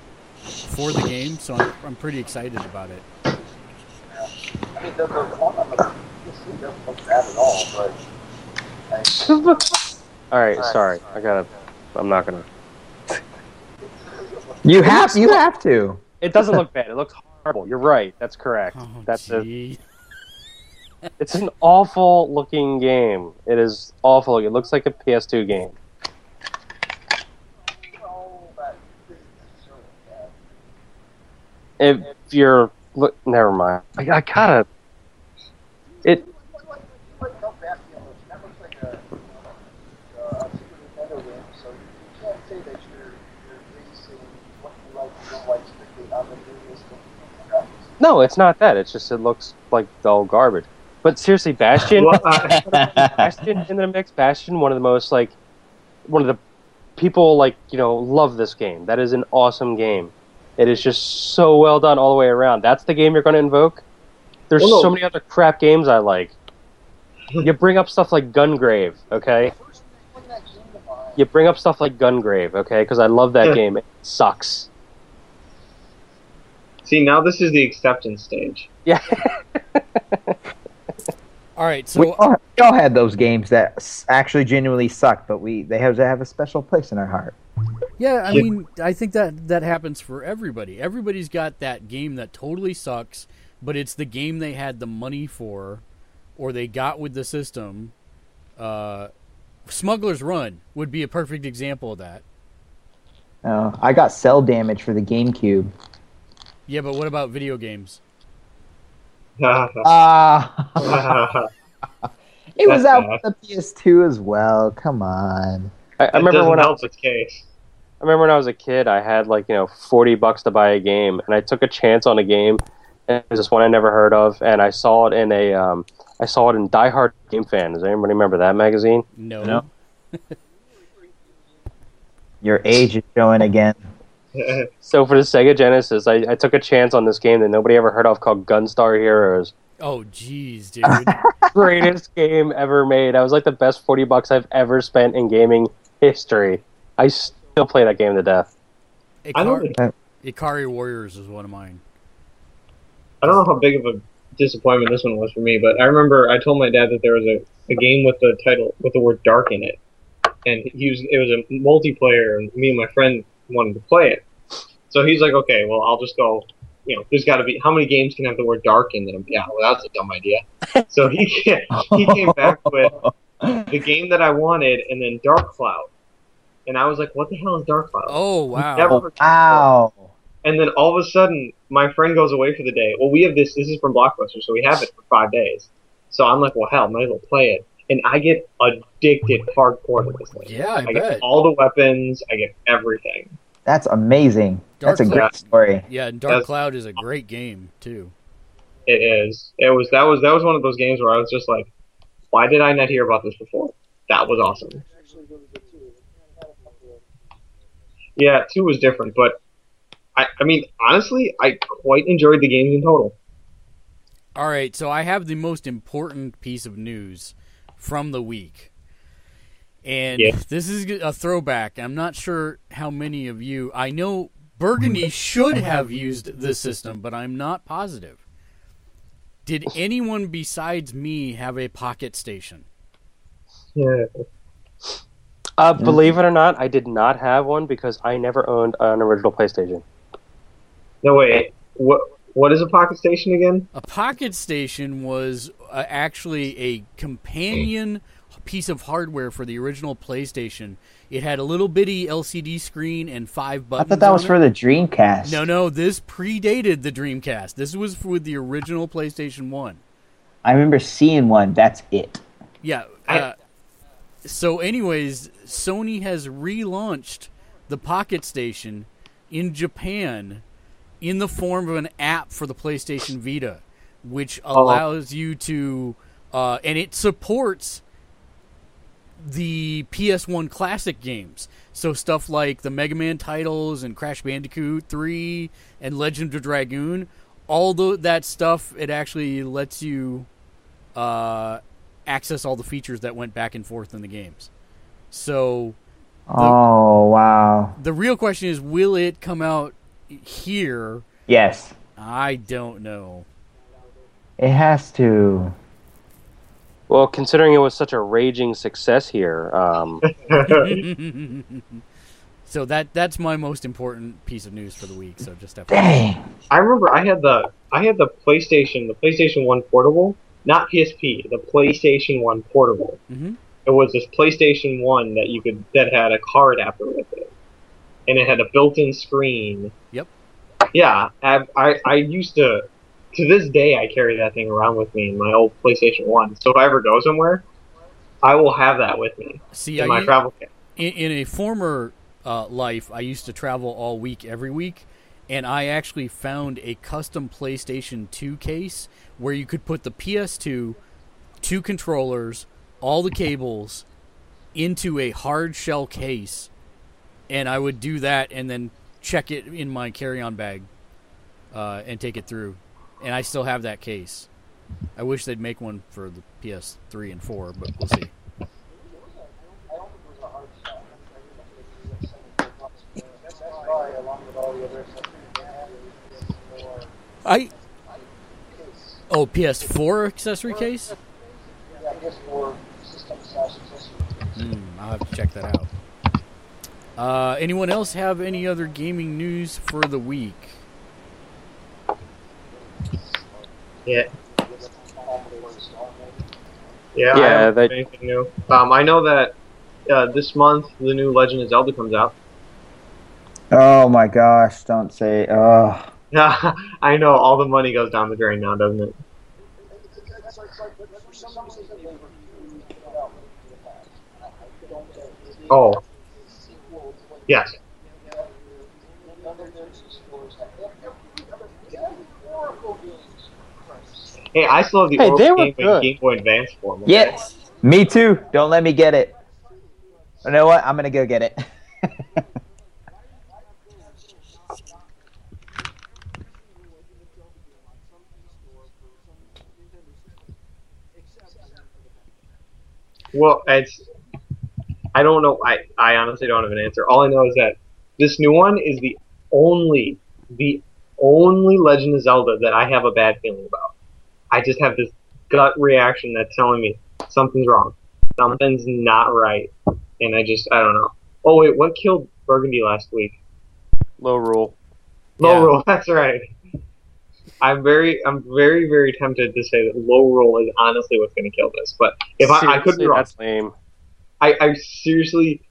for the game, so I'm, I'm pretty excited about it.
I mean, the, the one on the PC doesn't look bad at all, but. I,
All right, sorry. I gotta. I'm not gonna.
You have you have to.
It doesn't look bad. It looks horrible. You're right. That's correct.
Oh,
That's a, it's an awful looking game. It is awful. It looks like a PS2 game.
No, but this is so bad.
If you're look, never mind. I, I gotta. It
Like, like, like how Bastion looks. That looks like a, you know, a Super Nintendo game, so you, you can't say that you're, you're basing what you like and don't like strictly on the newest of graphics.
no, it's not that. It's just it looks like dull garbage. But seriously, Bastion. Bastion in the mix. Bastion, one of the most like, one of the people like you know love this game. That is an awesome game. It is just so well done all the way around. That's the game you're going to invoke. There's
Well, no.
so many other crap games I like. you bring up stuff like Gungrave, okay?
First thing that came to mind
You bring up stuff like Gungrave, okay? Because I love that game. It sucks.
see, now this is the acceptance stage.
Yeah.
All right,
we,
so
all, we all had those games that actually genuinely suck, but we they have to have a special place in our heart.
Yeah, I mean, I think that that happens for everybody. Everybody's got that game that totally sucks, but it's the game they had the money for, or they got with the system. Uh, Smuggler's Run would be a perfect example of that.
Uh, I got Cel Damage for the GameCube.
Yeah, but what about video games?
Ah, it was out
bad.
with the PS2 as well. Come on.
I, I remember
doesn't
when I,
help its case.
I remember when I was a kid, I had like you know forty bucks to buy a game, and I took a chance on a game, and it was this one I never heard of, and I saw it in a um, I saw it in Die Hard Game Fan. Does anybody remember that magazine?
No.
No. Your age is showing again.
So for the Sega Genesis, I, I took a chance on this game that nobody ever heard of called Gunstar Heroes.
Oh, jeez, dude.
Greatest game ever made. That was like the best forty bucks I've ever spent in gaming history. I still play that game to death.
I don't,
Ikari, Ikari Warriors is one of mine.
I don't know how big of a disappointment this one was for me, but I remember I told my dad that there was a, a game with the title with the word dark in it, and he was it was a multiplayer, and me and my friend wanted to play it. So he's like, okay, well I'll just go. You know, there's got to be how many games can have the word dark in them? Yeah, well that's a dumb idea. So he he came back with the game that I wanted, and then Dark Cloud, and I was like, what the hell is Dark Cloud?
Oh, wow.
Never heard.
Wow.
And then all of a sudden, my friend goes away for the day. Well, we have this. This is from Blockbuster, so we have it for five days. So I'm like, well, hell, might as well play it. And I get addicted hardcore to this thing.
Yeah, I,
I
bet.
get all the weapons. I get everything.
That's amazing.
Dark
That's a
Cloud.
great story.
Yeah, and Dark
That's-
Cloud is a great game, too.
It is. It was. That was. That was one of those games where I was just like, why did I not hear about this before? That was awesome.
actually really good too. Had a couple of-
Yeah, two was different, but I. I mean, honestly, I quite enjoyed the games in total.
All right, so I have the most important piece of news from the week. And
Yeah.
this is a throwback. I'm not sure how many of you. I know Burgundy should have used this system, but I'm not positive. Did anyone besides me have a pocket station?
Yeah.
Uh, believe it or not, I did not have one because I never owned an original PlayStation.
No wait. What? What is a pocket station again?
A pocket station was uh, actually a companion piece of hardware for the original PlayStation. It had a little bitty LCD screen and five buttons.
I thought that was
it.
for the Dreamcast.
No, no, this predated the Dreamcast. This was for the original PlayStation 1.
I remember seeing one. That's it.
Yeah.
I-
Uh, so, anyways, Sony has relaunched the Pocket Station in Japan in the form of an app for the PlayStation Vita, which allows you to, uh, and it supports the PS1 classic games. So stuff like the Mega Man titles and Crash Bandicoot 3 and Legend of Dragoon, all the, that stuff, it actually lets you uh, access all the features that went back and forth in the games. So
Oh wow.
the real question is, will it come out here?
Yes,
I don't know.
it has to.
Well, considering it was such a raging success here, um,
So that that's my most important piece of news for the week. So just FYI.
Dang.
I remember I had the I had the PlayStation, the PlayStation One portable, not PSP, the PlayStation One portable.
Mhm.
It was this PlayStation One that you could that had a car adapter with it, and it had a built-in screen.
Yep.
Yeah, I I, I used to. To this day, I carry that thing around with me in my old PlayStation One. So if I ever go somewhere, I will have that with me
See,
in
I
my
u-
travel kit.
in, in a former uh, life, I used to travel all week, every week, and I actually found a custom PlayStation 2 case where you could put the PS2, two controllers, all the cables into a hard shell case, and I would do that and then check it in my carry-on bag uh, and take it through. And I still have that case. I wish they'd make one for the PS3 and 4, but we'll see.
That's why, along with all the other accessories, more
I
case.
Oh PS4 accessory case.
Yeah, I guess for system slash accessories.
Hmm, I'll have to check that out. Uh, anyone else have any other gaming news for the week?
Yeah. Yeah, I
Yeah,
haven't
that-
anything new. Um, I know that uh, this month the new Legend of Zelda comes out.
Oh my gosh! Don't say. Oh.
Yeah, I know all the money goes down the drain now, doesn't it? Oh.
a sequel to what
Yes.
None of those stores have. They have horrible games. Christ.
Hey, I still have the
Hey,
old game in
good.
Game Boy Advance form.
Yes. Me too. Don't let me get it. You know what? I'm gonna go get it.
Well, it's. I don't know. I, I honestly don't have an answer. All I know is that this new one is the only, the only Legend of Zelda that I have a bad feeling about. I just have this gut reaction that's telling me something's wrong. Something's not right. And I just, I don't know. Oh, wait, what killed Burgundy last week?
Low rule.
Low
Yeah.
roll, that's right. I'm very, I'm very, very tempted to say that low roll is honestly what's going to kill this. But if I, I could be
Seriously,
wrong,
That's lame.
I, I seriously,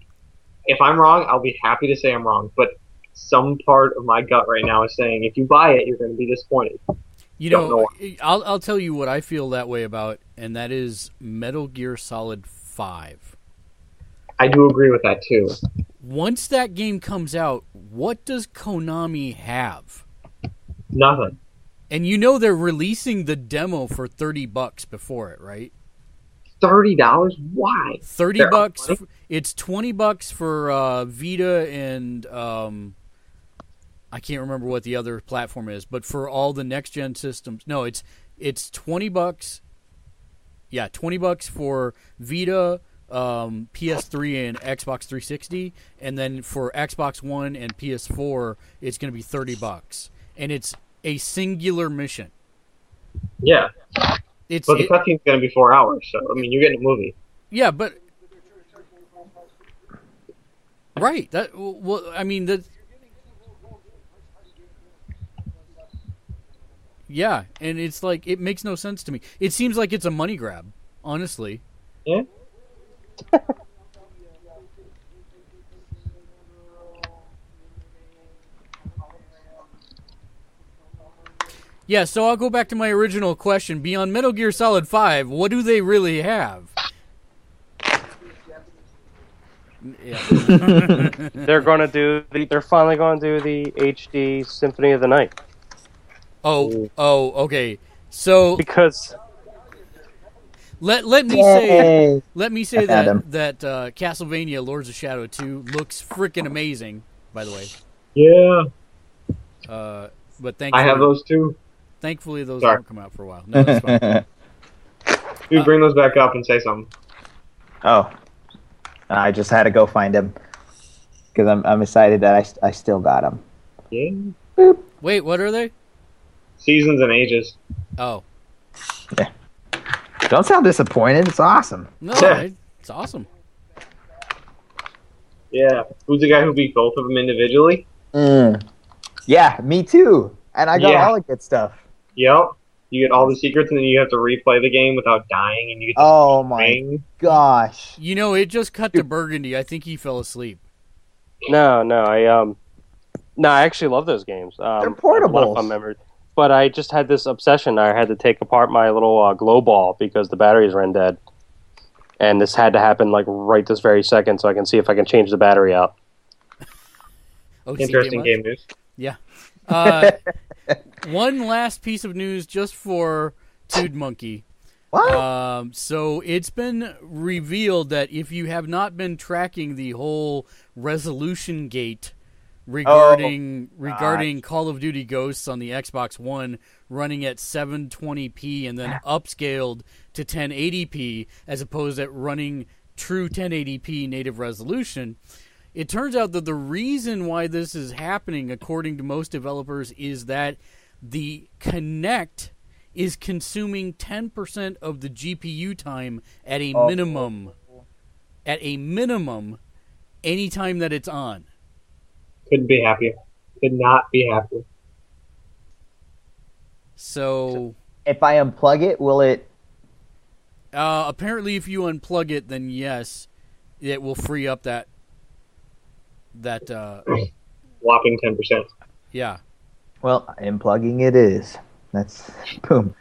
if I'm wrong, I'll be happy to say I'm wrong. But some part of my gut right now is saying if you buy it, you're going to be disappointed.
You
Don't
know,
know eh,
I'll I'll tell you what I feel that way about, and that is Metal Gear Solid Five.
I do agree with that too.
Once that game comes out, what does Konami have?
Nothing.
And you know they're releasing the demo for thirty bucks before it, right?
Thirty dollars? Why?
Thirty
They're
bucks. f- It's twenty bucks for uh, Vita and um, I can't remember what the other platform is, but for all the next gen systems, no, it's it's twenty bucks. Yeah, twenty bucks for Vita, um, PS3, and Xbox 360, and then for Xbox One and PS4, it's going to be thirty bucks, and it's a singular mission.
Yeah,
It's
but the
it-
cutscene's going to be four hours, so I mean, you're getting a movie.
Yeah, but right. That well, I mean that. Yeah, and it's like it makes no sense to me. It seems like it's a money grab, honestly.
Yeah.
Yeah, so I'll go back to my original question. Beyond Metal Gear Solid 5, what do they really have? Yeah.
They're gonna do. The, they're finally gonna do the HD Symphony of the Night
oh, oh, okay. So
because
let let me say
Yay.
let me say
Adam.
that that uh, Castlevania Lords of Shadow 2 looks freaking amazing. By the way,
Yeah,
uh, but thank
I
thankfully,
have those too.
Thankfully those
Sorry.
won't come out for a while. No, that's fine.
Dude, bring those back up and say something.
oh, I just had to go find him because I'm I'm excited that I, I still got him.
Yeah. Boop.
Wait, what are they?
Seasons and ages.
Oh Yeah.
Don't sound disappointed. It's awesome.
no,
Yeah.
I- it's awesome.
Yeah. Who's the guy who beat both of them individually?
Mm. Yeah, me too. And I got
Yeah.
all the good stuff.
Yep. You get all the secrets, and then you have to replay the game without dying, and you get to
Oh my
swing.
gosh.
You know, it just cut to Burgundy. I think he fell asleep.
No, no, I um, no, I actually love those games. Um,
They're
I have A lot of fun memories. But I just had this obsession. I had to take apart my little uh, glow ball because the batteries ran dead, and this had to happen like right this very second, so I can see if I can change the battery out.
Interesting
much?
game news. Yeah.
Uh, one last piece of news just for Tude Monkey.
What?
Um, so it's been revealed that if you have not been tracking the whole resolution gate regarding regarding Call of Duty Ghosts on the Xbox One running at 720p and then upscaled to 1080p as opposed to running true 1080p native resolution, it turns out that the reason why this is happening, according to most developers, is that the Kinect is consuming 10% of the GPU time at a
Oh.
minimum. At a minimum, anytime that it's on.
Couldn't be happier. Could not be happier.
So
If I unplug it, will it?
uh, apparently, if you unplug it, then yes, it will free up that. That uh,
Whopping ten percent.
yeah.
Well, unplugging it is. That's boom.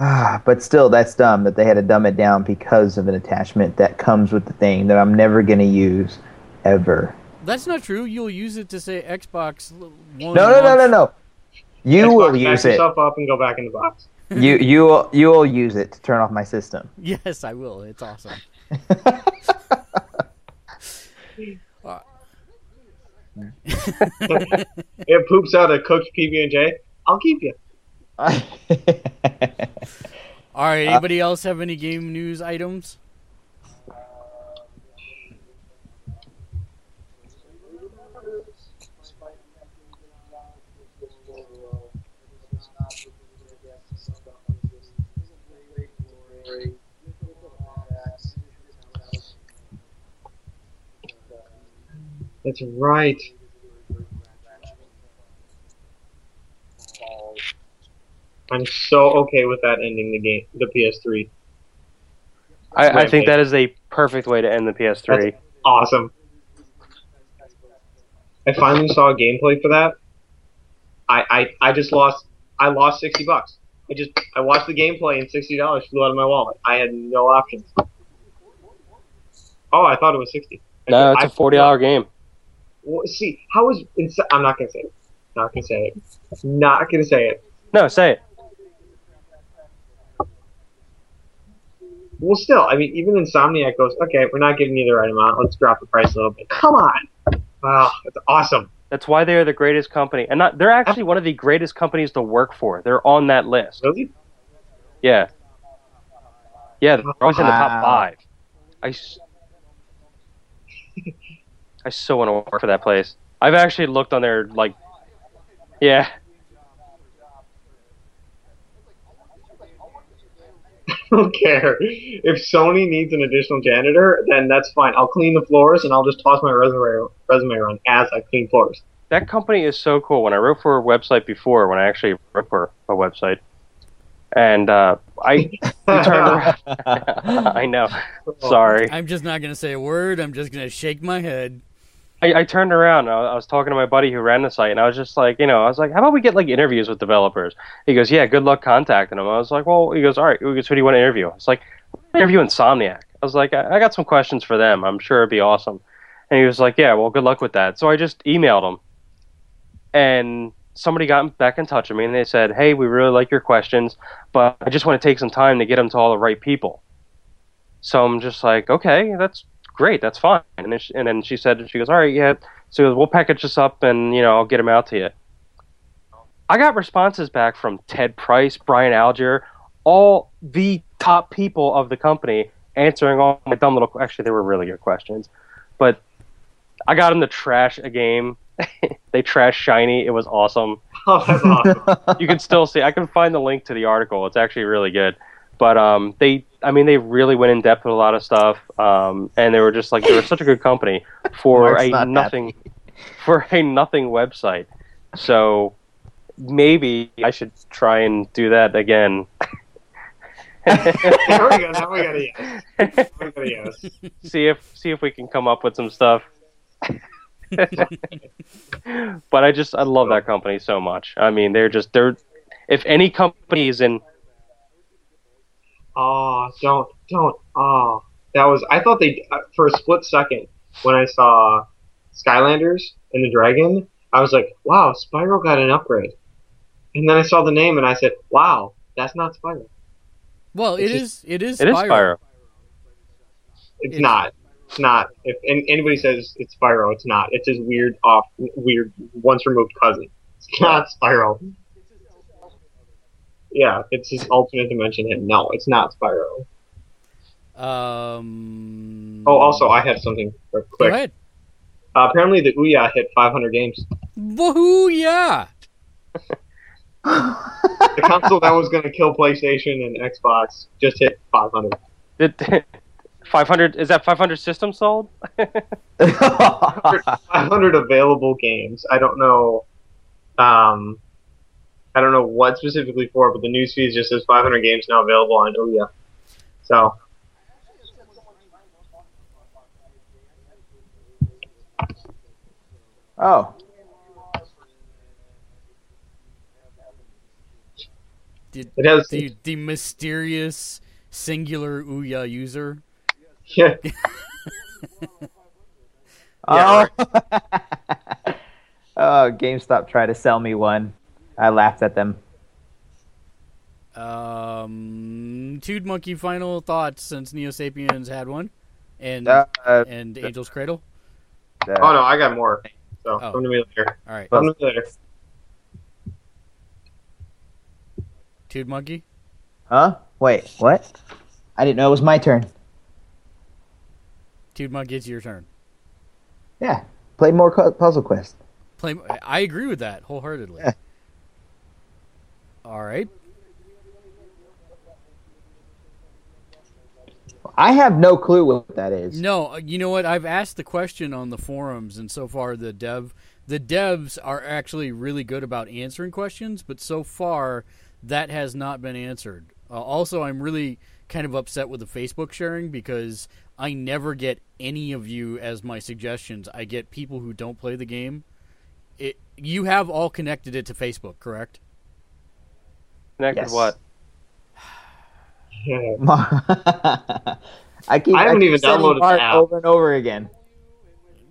Ah, but still, that's dumb that they had to dumb it down because of an attachment that comes with the thing that I'm never gonna use ever.
That's not true. You'll use it to say Xbox One.
No, no, no, no, no. You
Xbox,
will use it.
yourself up and go back in the box.
You you will you will use it to turn off my system.
Yes, I will. It's awesome.
It poops out a cooked PB and J. I'll keep you.
All right. Uh, anybody else have any game news items?
That's right. I'm so okay with that ending the game, the PS3.
I, I think that is a perfect way to end the PS3.
Awesome. I finally saw a gameplay for that. I, I, I just lost I lost sixty bucks. I just I watched the gameplay and sixty dollars flew out of my wallet. I had no options. Oh, I thought it was sixty.
No, it's
I-
a forty dollar game.
Well, see, how is ins- I'm not gonna say it. Not gonna say it. Not gonna say it.
No, say it.
Well, still, I mean, even Insomniac goes, okay, we're not giving you the right amount. Let's drop the price a little bit. Come on. Wow, that's awesome.
That's why they are the greatest company, and not, they're actually one of the greatest companies to work for. They're on that list.
Really?
Yeah, yeah, they're always in the top
Wow.
five. I, s- I so want to work for that place. I've actually looked on their like, yeah,
I don't care. If Sony needs an additional janitor, then that's fine. I'll clean the floors and I'll just toss my resume resume around as I clean floors.
that company is so cool. When I wrote for a website before, when I actually wrote for a website, and uh, I turned around. I know. Sorry.
I'm just not going to say a word. I'm just going to shake my head.
I, I turned around. I I was talking to my buddy who ran the site, and I was just like, you know, I was like, how about we get like interviews with developers? He goes, yeah, good luck contacting them. I was like, well, he goes, all right. He goes, who do you want to interview? It's like, interview Insomniac. I was like, I, I got some questions for them. I'm sure it'd be awesome. And he was like, yeah, well, good luck with that. So I just emailed him, and somebody got back in touch with me, and they said, hey, we really like your questions, but I just want to take some time to get them to all the right people. So I'm just like, okay, that's great, that's fine. And then she, and then she said, she goes, all right, yeah. So we'll package this up and you know I'll get them out to you. I got responses back from Ted Price, Brian Allgeier, all the top people of the company answering all my dumb little. Actually, they were really good questions, but I got them to trash a game. they trashed Shiny. It was awesome
Oh, that's awesome.
you can still see. I can find the link to the article. It's actually really good. But um, they, I mean, they really went in depth with a lot of stuff, um, and they were just like they were such a good company for a
not
nothing for a nothing website. So maybe I should try and do that again.
There we go. Now we got a yes. We got a yes.
see if see if we can come up with some stuff. but I just I love that company so much. I mean, they're just they're if any company is in
Oh, don't, don't. Oh, that was. I thought they uh, for a split second when I saw Skylanders and the Dragon, I was like, "Wow, Spyro got an upgrade." And then I saw the name and I said, "Wow, that's not Spyro.
Well, it
It's
is. It is.
it is
Spyro.
Spyro.
It's
It's-
not. It's not. If an- anybody says it's Spyro, it's not. It's his weird off, weird once removed cousin. It's not Spyro. Yeah, it's his alternate dimension hit. No, it's not Spyro.
Um.
Oh, also, I have something real
Go
quick.
ahead.
Uh, apparently, the Ouya hit 500 games.
Woohoo! Yeah.
The console that was going to kill PlayStation and Xbox just hit 500.
Did, 500 is that 500 systems sold?
500 available games. I don't know. Um, I don't know what specifically for, but the news feed just says 500 games now available on Ouya. So
oh,
Did
it has.
the the mysterious singular Ouya user?
Yeah,
oh. oh, GameStop tried to sell me one. I laughed at them.
Um, Tood Monkey. Final thoughts since Neo Sapiens had one, and
Uh, uh,
and Angel's Cradle.
uh,
Oh no, I got more. So
Oh.
come to me later.
All right,
Come to me later.
Tood Monkey.
Huh? Wait, what? I didn't know it was my turn.
Tood Monkey, it's your turn.
Yeah, play more cu- Puzzle Quest.
Play. I agree with that wholeheartedly.
Yeah.
All right.
I have no clue what that is.
No, uh, you know what? I've asked the question on the forums, and so far the dev, the devs are actually really good about answering questions, but so far that has not been answered. Uh, also, I'm really kind of upset with the Facebook sharing because I never get any of you as my suggestions. I get people who don't play the game. It, you have all connected it to Facebook, correct?
Connected
Yes.
what?
I keep.
I haven't
keep
even
sending
downloaded the
Mark
app.
over and over again.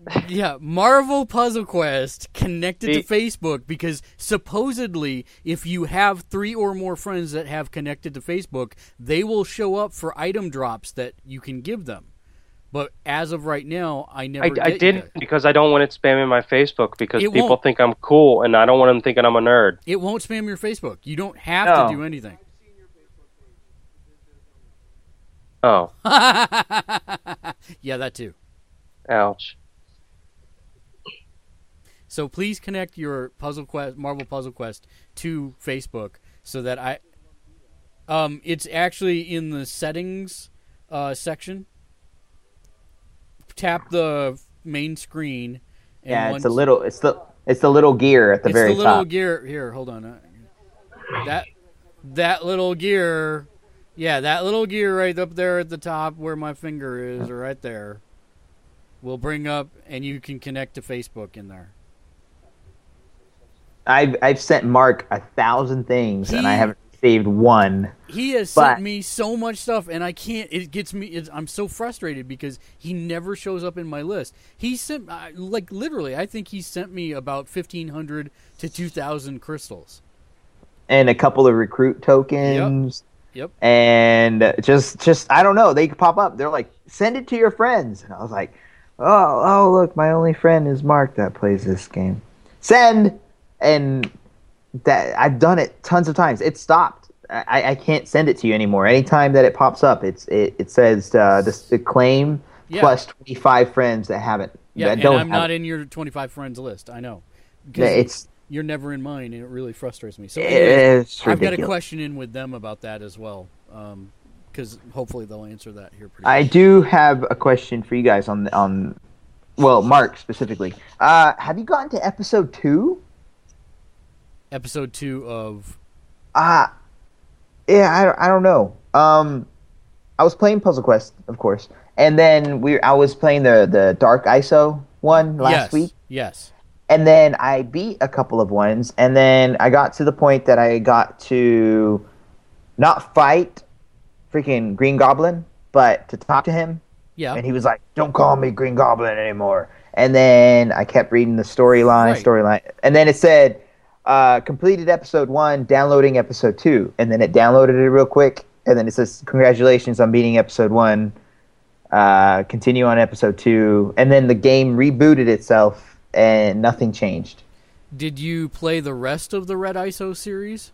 yeah, Marvel Puzzle Quest connected
See-
to Facebook because supposedly, if you have three or more friends that have connected to Facebook, they will show up for item drops that you can give them. But as of right now, I never.
I,
get
I didn't
guys.
because I don't want it spamming my Facebook because
It
people
won't.
think I'm cool and I don't want them thinking I'm a nerd.
It won't spam your Facebook. You don't have
No.
to do anything.
Oh,
yeah, that too.
ouch.
So please connect your Puzzle Quest, Marvel Puzzle Quest, to Facebook so that I. Um, it's actually in the settings uh, section. Tap the main screen. And
Yeah, it's a little. It's the. It's the little gear at the
it's
very
the little
top.
gear. Here, hold on. Uh, That that little gear. Yeah, that little gear right up there at the top where my finger is, or right there, will bring up, and you can connect to Facebook in there.
I've I've sent Mark a thousand things and I haven't received one.
He has
But-
sent me so much stuff, and I can't. It gets me. It's, I'm so frustrated because he never shows up in my list. He sent, like, literally. I think he sent me about fifteen hundred to two thousand crystals.
and a couple of recruit tokens.
Yep.
And just, just I don't know. They pop up. They're like, send it to your friends, and I was like, oh, oh, look, my only friend is Mark that plays this game. Send, and that I've done it tons of times. It stopped. I, I can't send it to you anymore. Anytime that it pops up, it's it, it says uh, the, the claim
Yeah.
plus twenty five friends that haven't.
Yeah,
that
and
don't
I'm not
it.
in your twenty-five friends list. I know.
Yeah, it's
you're never in mine, and it really frustrates me. So, anyways, I've got a question in with them about that as well. Um, because hopefully they'll answer that here pretty.
I do have a question for you guys on on, well, Mark specifically. Uh, have you gotten to episode two?
Episode two of
Uh yeah, I, don't- I don't know. Um, I was playing Puzzle Quest, of course, and then we I was playing the the Dark ISO one last
yes,
week,
Yes.
and then I beat a couple of ones, and then I got to the point that I got to not fight freaking Green Goblin, but to talk to him,
Yeah.
and he was like, "Don't call me Green Goblin anymore." And then I kept reading the storyline,
Right.
storyline, and then it said, uh, "Completed episode one, downloading episode two. and then it downloaded it real quick, and then it says, "Congratulations on beating episode one. Uh, continue on episode two. and then the game rebooted itself, and nothing changed.
Did you play the rest of the Red ISO series?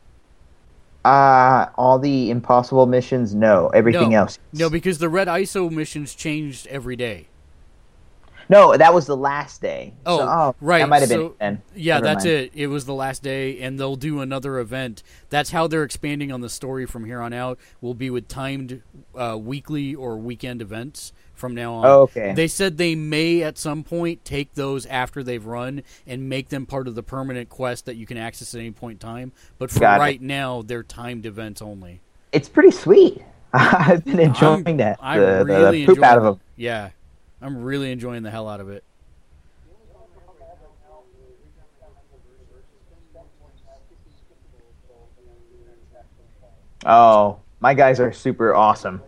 Uh, all the impossible missions, no. Everything
no.
else,
No, because the Red ISO missions changed every day.
No. That was the last day.
Oh,
So-
right.
That might have
so,
been it then.
Yeah,
Never
that's
mind.
it. It was the last day, and they'll do another event. That's how they're expanding on the story from here on out. Will be with timed uh, weekly or weekend events from now on.
Oh, okay.
They said they may at some point take those after they've run and make them part of the permanent quest that you can access at any point in time. But for
Got it.
right now, they're timed events only.
It's pretty sweet. I've been enjoying
I'm-
that.
I
the, the
really
poop
enjoy
out of them.
Yeah, I'm really enjoying the hell out of it.
Oh, my guys are super awesome.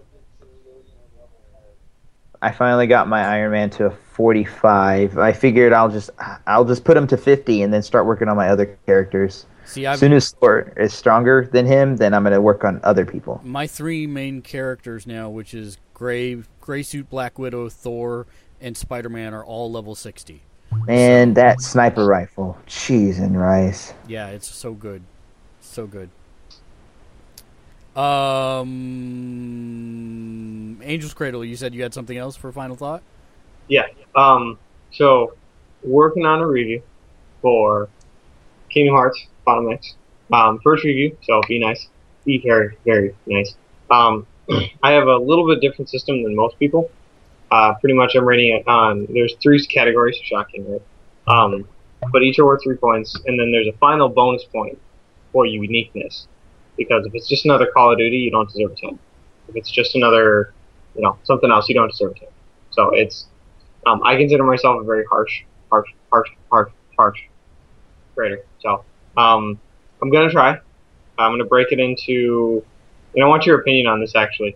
I finally got my Iron Man to a 45. I figured I'll just I'll just put him to 50 and then start working on my other characters.
See,
As soon as Thor is stronger than him, then I'm gonna work on other people.
my three main characters now, which is Gray, Gray Suit, Black Widow, Thor, and Spider Man, are all level sixty.
And that sniper rifle, cheese and rice.
Yeah, it's so good, so good. Um, Angel's Cradle. You said you had something else for a final thought.
Yeah. Um. So, working on a review for Kingdom Hearts Final Mix. Um. First review, so be nice. Be very, very nice. Um. I have a little bit different system than most people. Uh, pretty much, I'm rating it on. There's three categories. Shocking, right? Um. But each are worth three points, and then there's a final bonus point for uniqueness. Because if it's just another Call of Duty, you don't deserve a ten. If it's just another, you know, something else, you don't deserve a ten. So it's um, I consider myself a very harsh, harsh, harsh, harsh, harsh grader. So um, I'm gonna try. I'm gonna break it into. And I want your opinion on this actually.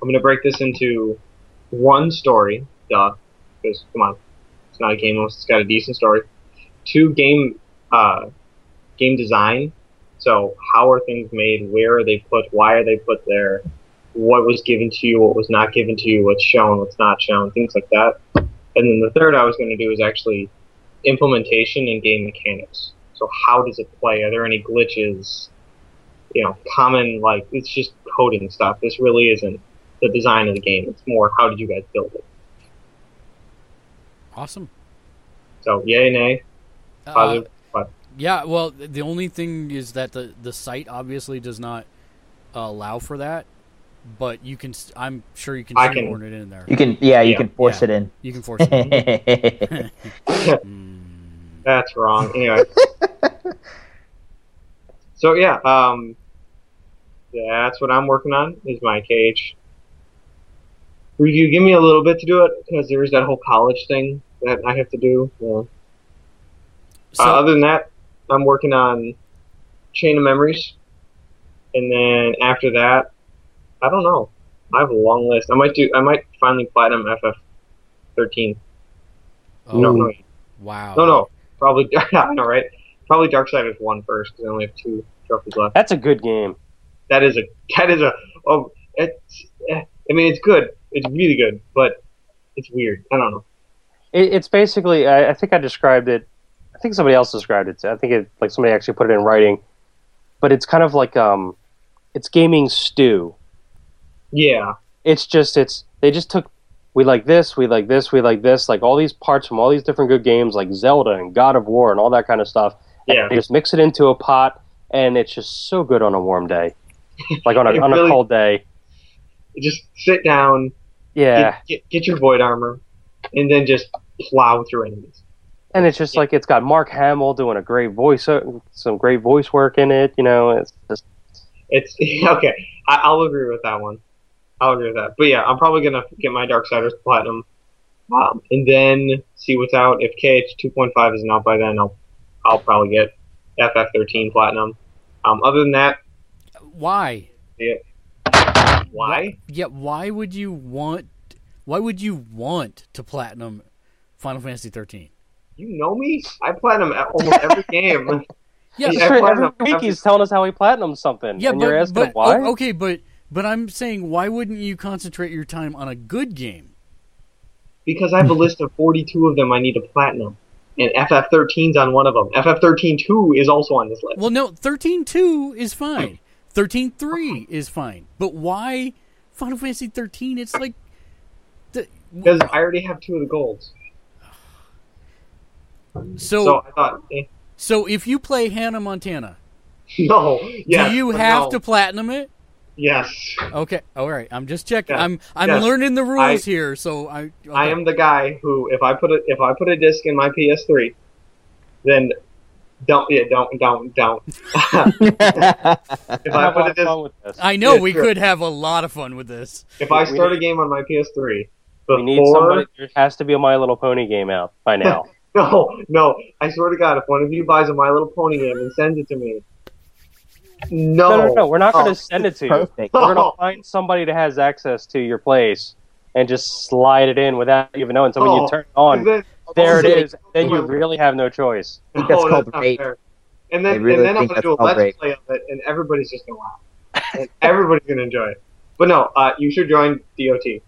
I'm gonna break this into one story, duh, because come on, it's not a game unless it's got a decent story. Two game, uh, game design. So how are things made? Where are they put? Why are they put there? What was given to you? What was not given to you? What's shown? What's not shown? Things like that. And then the third I was going to do is actually implementation and game mechanics. So how does it play? Are there any glitches? You know, common like it's just coding stuff. This really isn't the design of the game. It's more how did you guys build it.
Awesome.
So yay, nay,
Uh,
positive.
Yeah, well, the only thing is that the the site obviously does not uh, allow for that, but you can. I'm sure you can
I can-
shoehorn it in there.
You can, yeah, you
Yeah,
can force
yeah.
it in.
You can force it. in. Mm.
That's wrong. Anyway. so yeah, um, yeah, that's what I'm working on. Is my cage review? Give me a little bit to do it because there is that whole college thing that I have to do. Yeah.
So,
uh, other than that, I'm working on Chain of Memories, and then after that, I don't know. I have a long list. I might do. I might finally platinum FF 13.
oh,
No, no,
wow.
no, no. Probably. I know, right? Probably Darksiders one first because I only have two trophies left.
That's a good game.
That is a. That is a. Oh, it's. eh, I mean, it's good. It's really good, but it's weird. I don't know.
It, it's basically, I, I think I described it. I think somebody else described it. I think it like somebody actually put it in writing. But it's kind of like um, it's gaming stew.
Yeah.
It's just it's they just took we like this, we like this, we like this, like all these parts from all these different good games like Zelda and God of War and all that kind of stuff.
Yeah.
They just mix it into a pot, and it's just so good on a warm day, like on a
It
on
really-
a cold day.
Just sit down,
Yeah,
get, get, get your void armor, and then just plow through enemies.
and it's just like it's got Mark Hamill doing a great voice, uh, some great voice work in it. You know, it's just
It's okay. I, I'll agree with that one. I'll agree with that. But yeah, I'm probably gonna get my Dark Darksiders Platinum, um, and then see what's out. If KH 2.5 isn't out by then, I'll I'll probably get FF13 Platinum. Um, other than that,
Why? Yeah.
why?
Yeah, why would you want? Why would you want to platinum Final Fantasy 13?
You know me. I platinum almost every game.
Yeah,
Yeah,
every
platinum
week
every-
he's telling us how he platinum something,
Yeah,
and
but,
you're asking
but
why.
oh, okay, but but I'm saying why wouldn't you concentrate your time on a good game?
because I have a list of 42 of them I need to platinum, and FF13's on one of them. FF13 2 is also on this list.
Well, no, 13.2 is fine. 13.3 is fine. But why Final Fantasy 13? It's like the,
Because I already have two of the golds.
so
So I thought, eh,
so if you play Hannah Montana,
no. Yes,
do you have
no.
to platinum it?
Yes.
Okay, all right. I'm just checking.
Yeah.
I'm I'm
Yes.
learning the rules
I-
here. So I okay.
I am the guy who, if I put a if I put a disc in my PS3, then don't yeah don't don't don't. if
I
I put
lot
a
of
disc,
fun with this.
I know
Yeah,
we
sure.
could have a lot of fun with this.
if I start a game on my PS3
we need somebody. There has to be a My Little Pony game out by now.
no no I swear to God if one of you buys a My Little Pony game and sends it to me, no
no, no, no. We're not going to
Oh,
send it to you.
Perfect.
We're going to oh. find somebody that has access to your place and just slide it in without you even knowing. So when
Oh,
you turn it on,
Then-
there it is. Then you really have no choice.
think that's
No,
called
not
rape.
fair. And then,
I really
and then I'm gonna do a let's
rape.
play of it, and everybody's just gonna laugh. And everybody's gonna enjoy it. But no, uh, you should join DOT.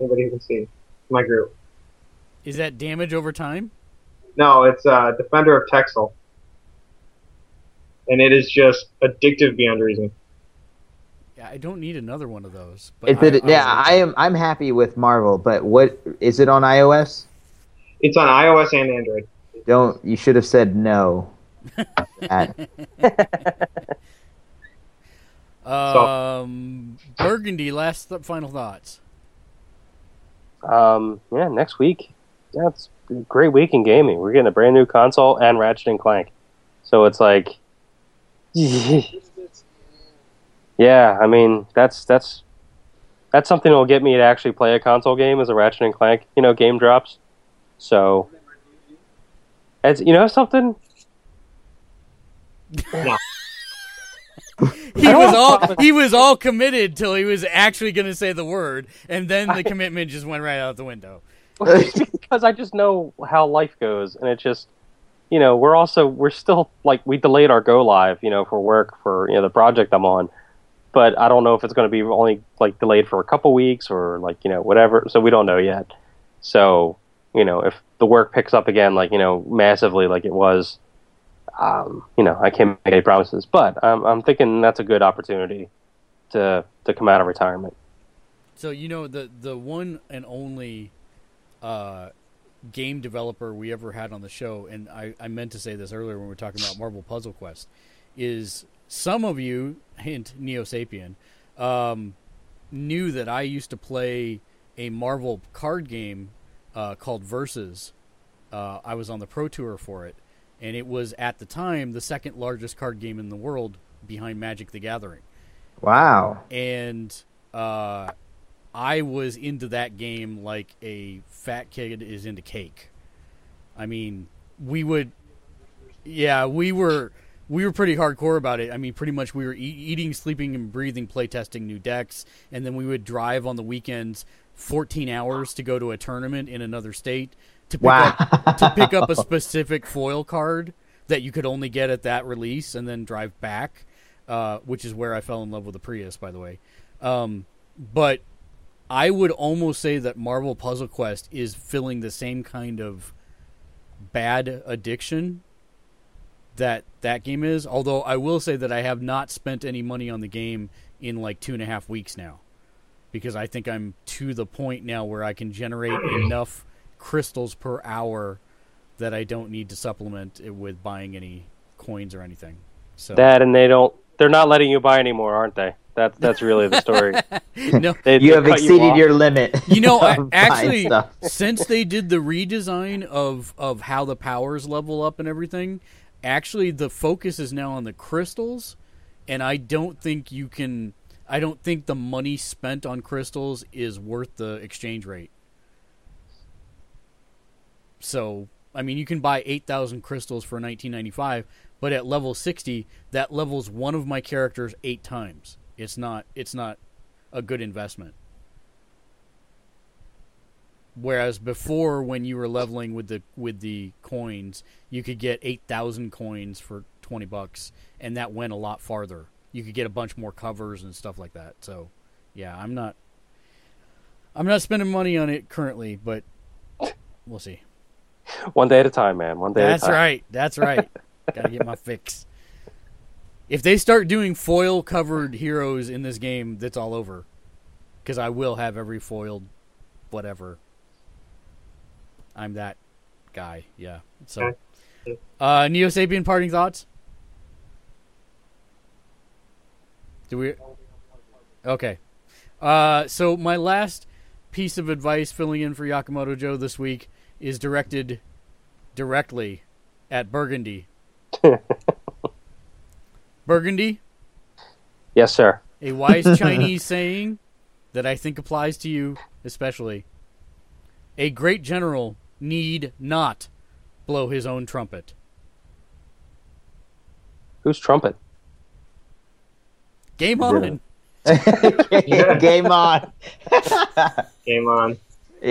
Anybody who can see my group.
Is that damage over time?
No, it's uh, Defender of Texel, and it is just addictive beyond reason.
Yeah, I don't need another one of those. But
Is it?
I,
yeah, I am. I'm happy with Marvel, but what is it on iOS?
It's on iOS and Android.
Don't. You should have said no. That-
Um, Burgundy. Last th- final thoughts.
Um, yeah, next week. Yeah, it's a great week in gaming. We're getting a brand new console and Ratchet and Clank. So it's like, yeah, I mean that's that's that's something that will get me to actually play a console game as a Ratchet and Clank, you know, game drops. So, as you know, something.
He was all he was all committed till he was actually going to say the word, and then the commitment just went right out the window.
because I just know how life goes, and it just, you know, we're also we're still like we delayed our go live, you know, for work for you know the project I'm on, but I don't know if it's going to be only like delayed for a couple weeks or like you know whatever. So we don't know yet. So you know, if the work picks up again, like you know, massively like it was, um, you know, I can't make any promises, but I'm I'm thinking that's a good opportunity to to come out of retirement.
So you know the the one and only uh, game developer we ever had on the show, and I, I meant to say this earlier when we were talking about Marvel Puzzle Quest, is some of you, hint Neo Sapien, um, knew that I used to play a Marvel card game uh, called Versus. Uh, I was on the Pro Tour for it, and it was at the time the second largest card game in the world behind Magic the Gathering
wow.
and uh, I was into that game like a fat kid is into cake. I mean, we would, yeah, we were we were pretty hardcore about it. I mean, pretty much we were e- eating, sleeping, and breathing, playtesting new decks, and then we would drive on the weekends 14 hours to go to a tournament in another state to pick
Wow.
up to pick up a specific foil card that you could only get at that release, and then drive back, uh, which is where I fell in love with the Prius, by the way. Um, but I would almost say that Marvel Puzzle Quest is filling the same kind of bad addiction that that game is. Although I will say that I have not spent any money on the game in like two and a half weeks now, because I think I'm to the point now where I can generate enough crystals per hour that I don't need to supplement it with buying any coins or anything. So
That and they don't. They're not letting you buy anymore, aren't they? That's that's really the story.
no,
They-
You
they
have exceeded
off.
your limit.
You know, I, actually, since they did the redesign of of how the powers level up and everything, actually the focus is now on the crystals, and I don't think you can. I don't think the money spent on crystals is worth the exchange rate. So, I mean, you can buy eight thousand crystals for nineteen ninety five, but at level sixty, that levels one of my characters eight times. It's not. It's not a good investment. Whereas before, when you were leveling with the with the coins, you could get eight thousand coins for twenty bucks, and that went a lot farther. You could get a bunch more covers and stuff like that. So, yeah, I'm not. I'm not spending money on it currently, but we'll see.
One day at a time, man. One day
That's
at a time.
right. That's right. Gotta get my fix. If they start doing foil covered heroes in this game, that's all over. Because I will have every foiled whatever. I'm that guy. Yeah. So, uh, Neo Sapien parting thoughts? Do we? Okay. Uh, so my last piece of advice, filling in for Yakamoto Joe this week, is directed directly at Burgundy. Burgundy,
Yes, sir.
a wise Chinese saying that I think applies to you especially. A great general need not blow his own trumpet.
Whose trumpet?
Game on.
Game on.
Game on.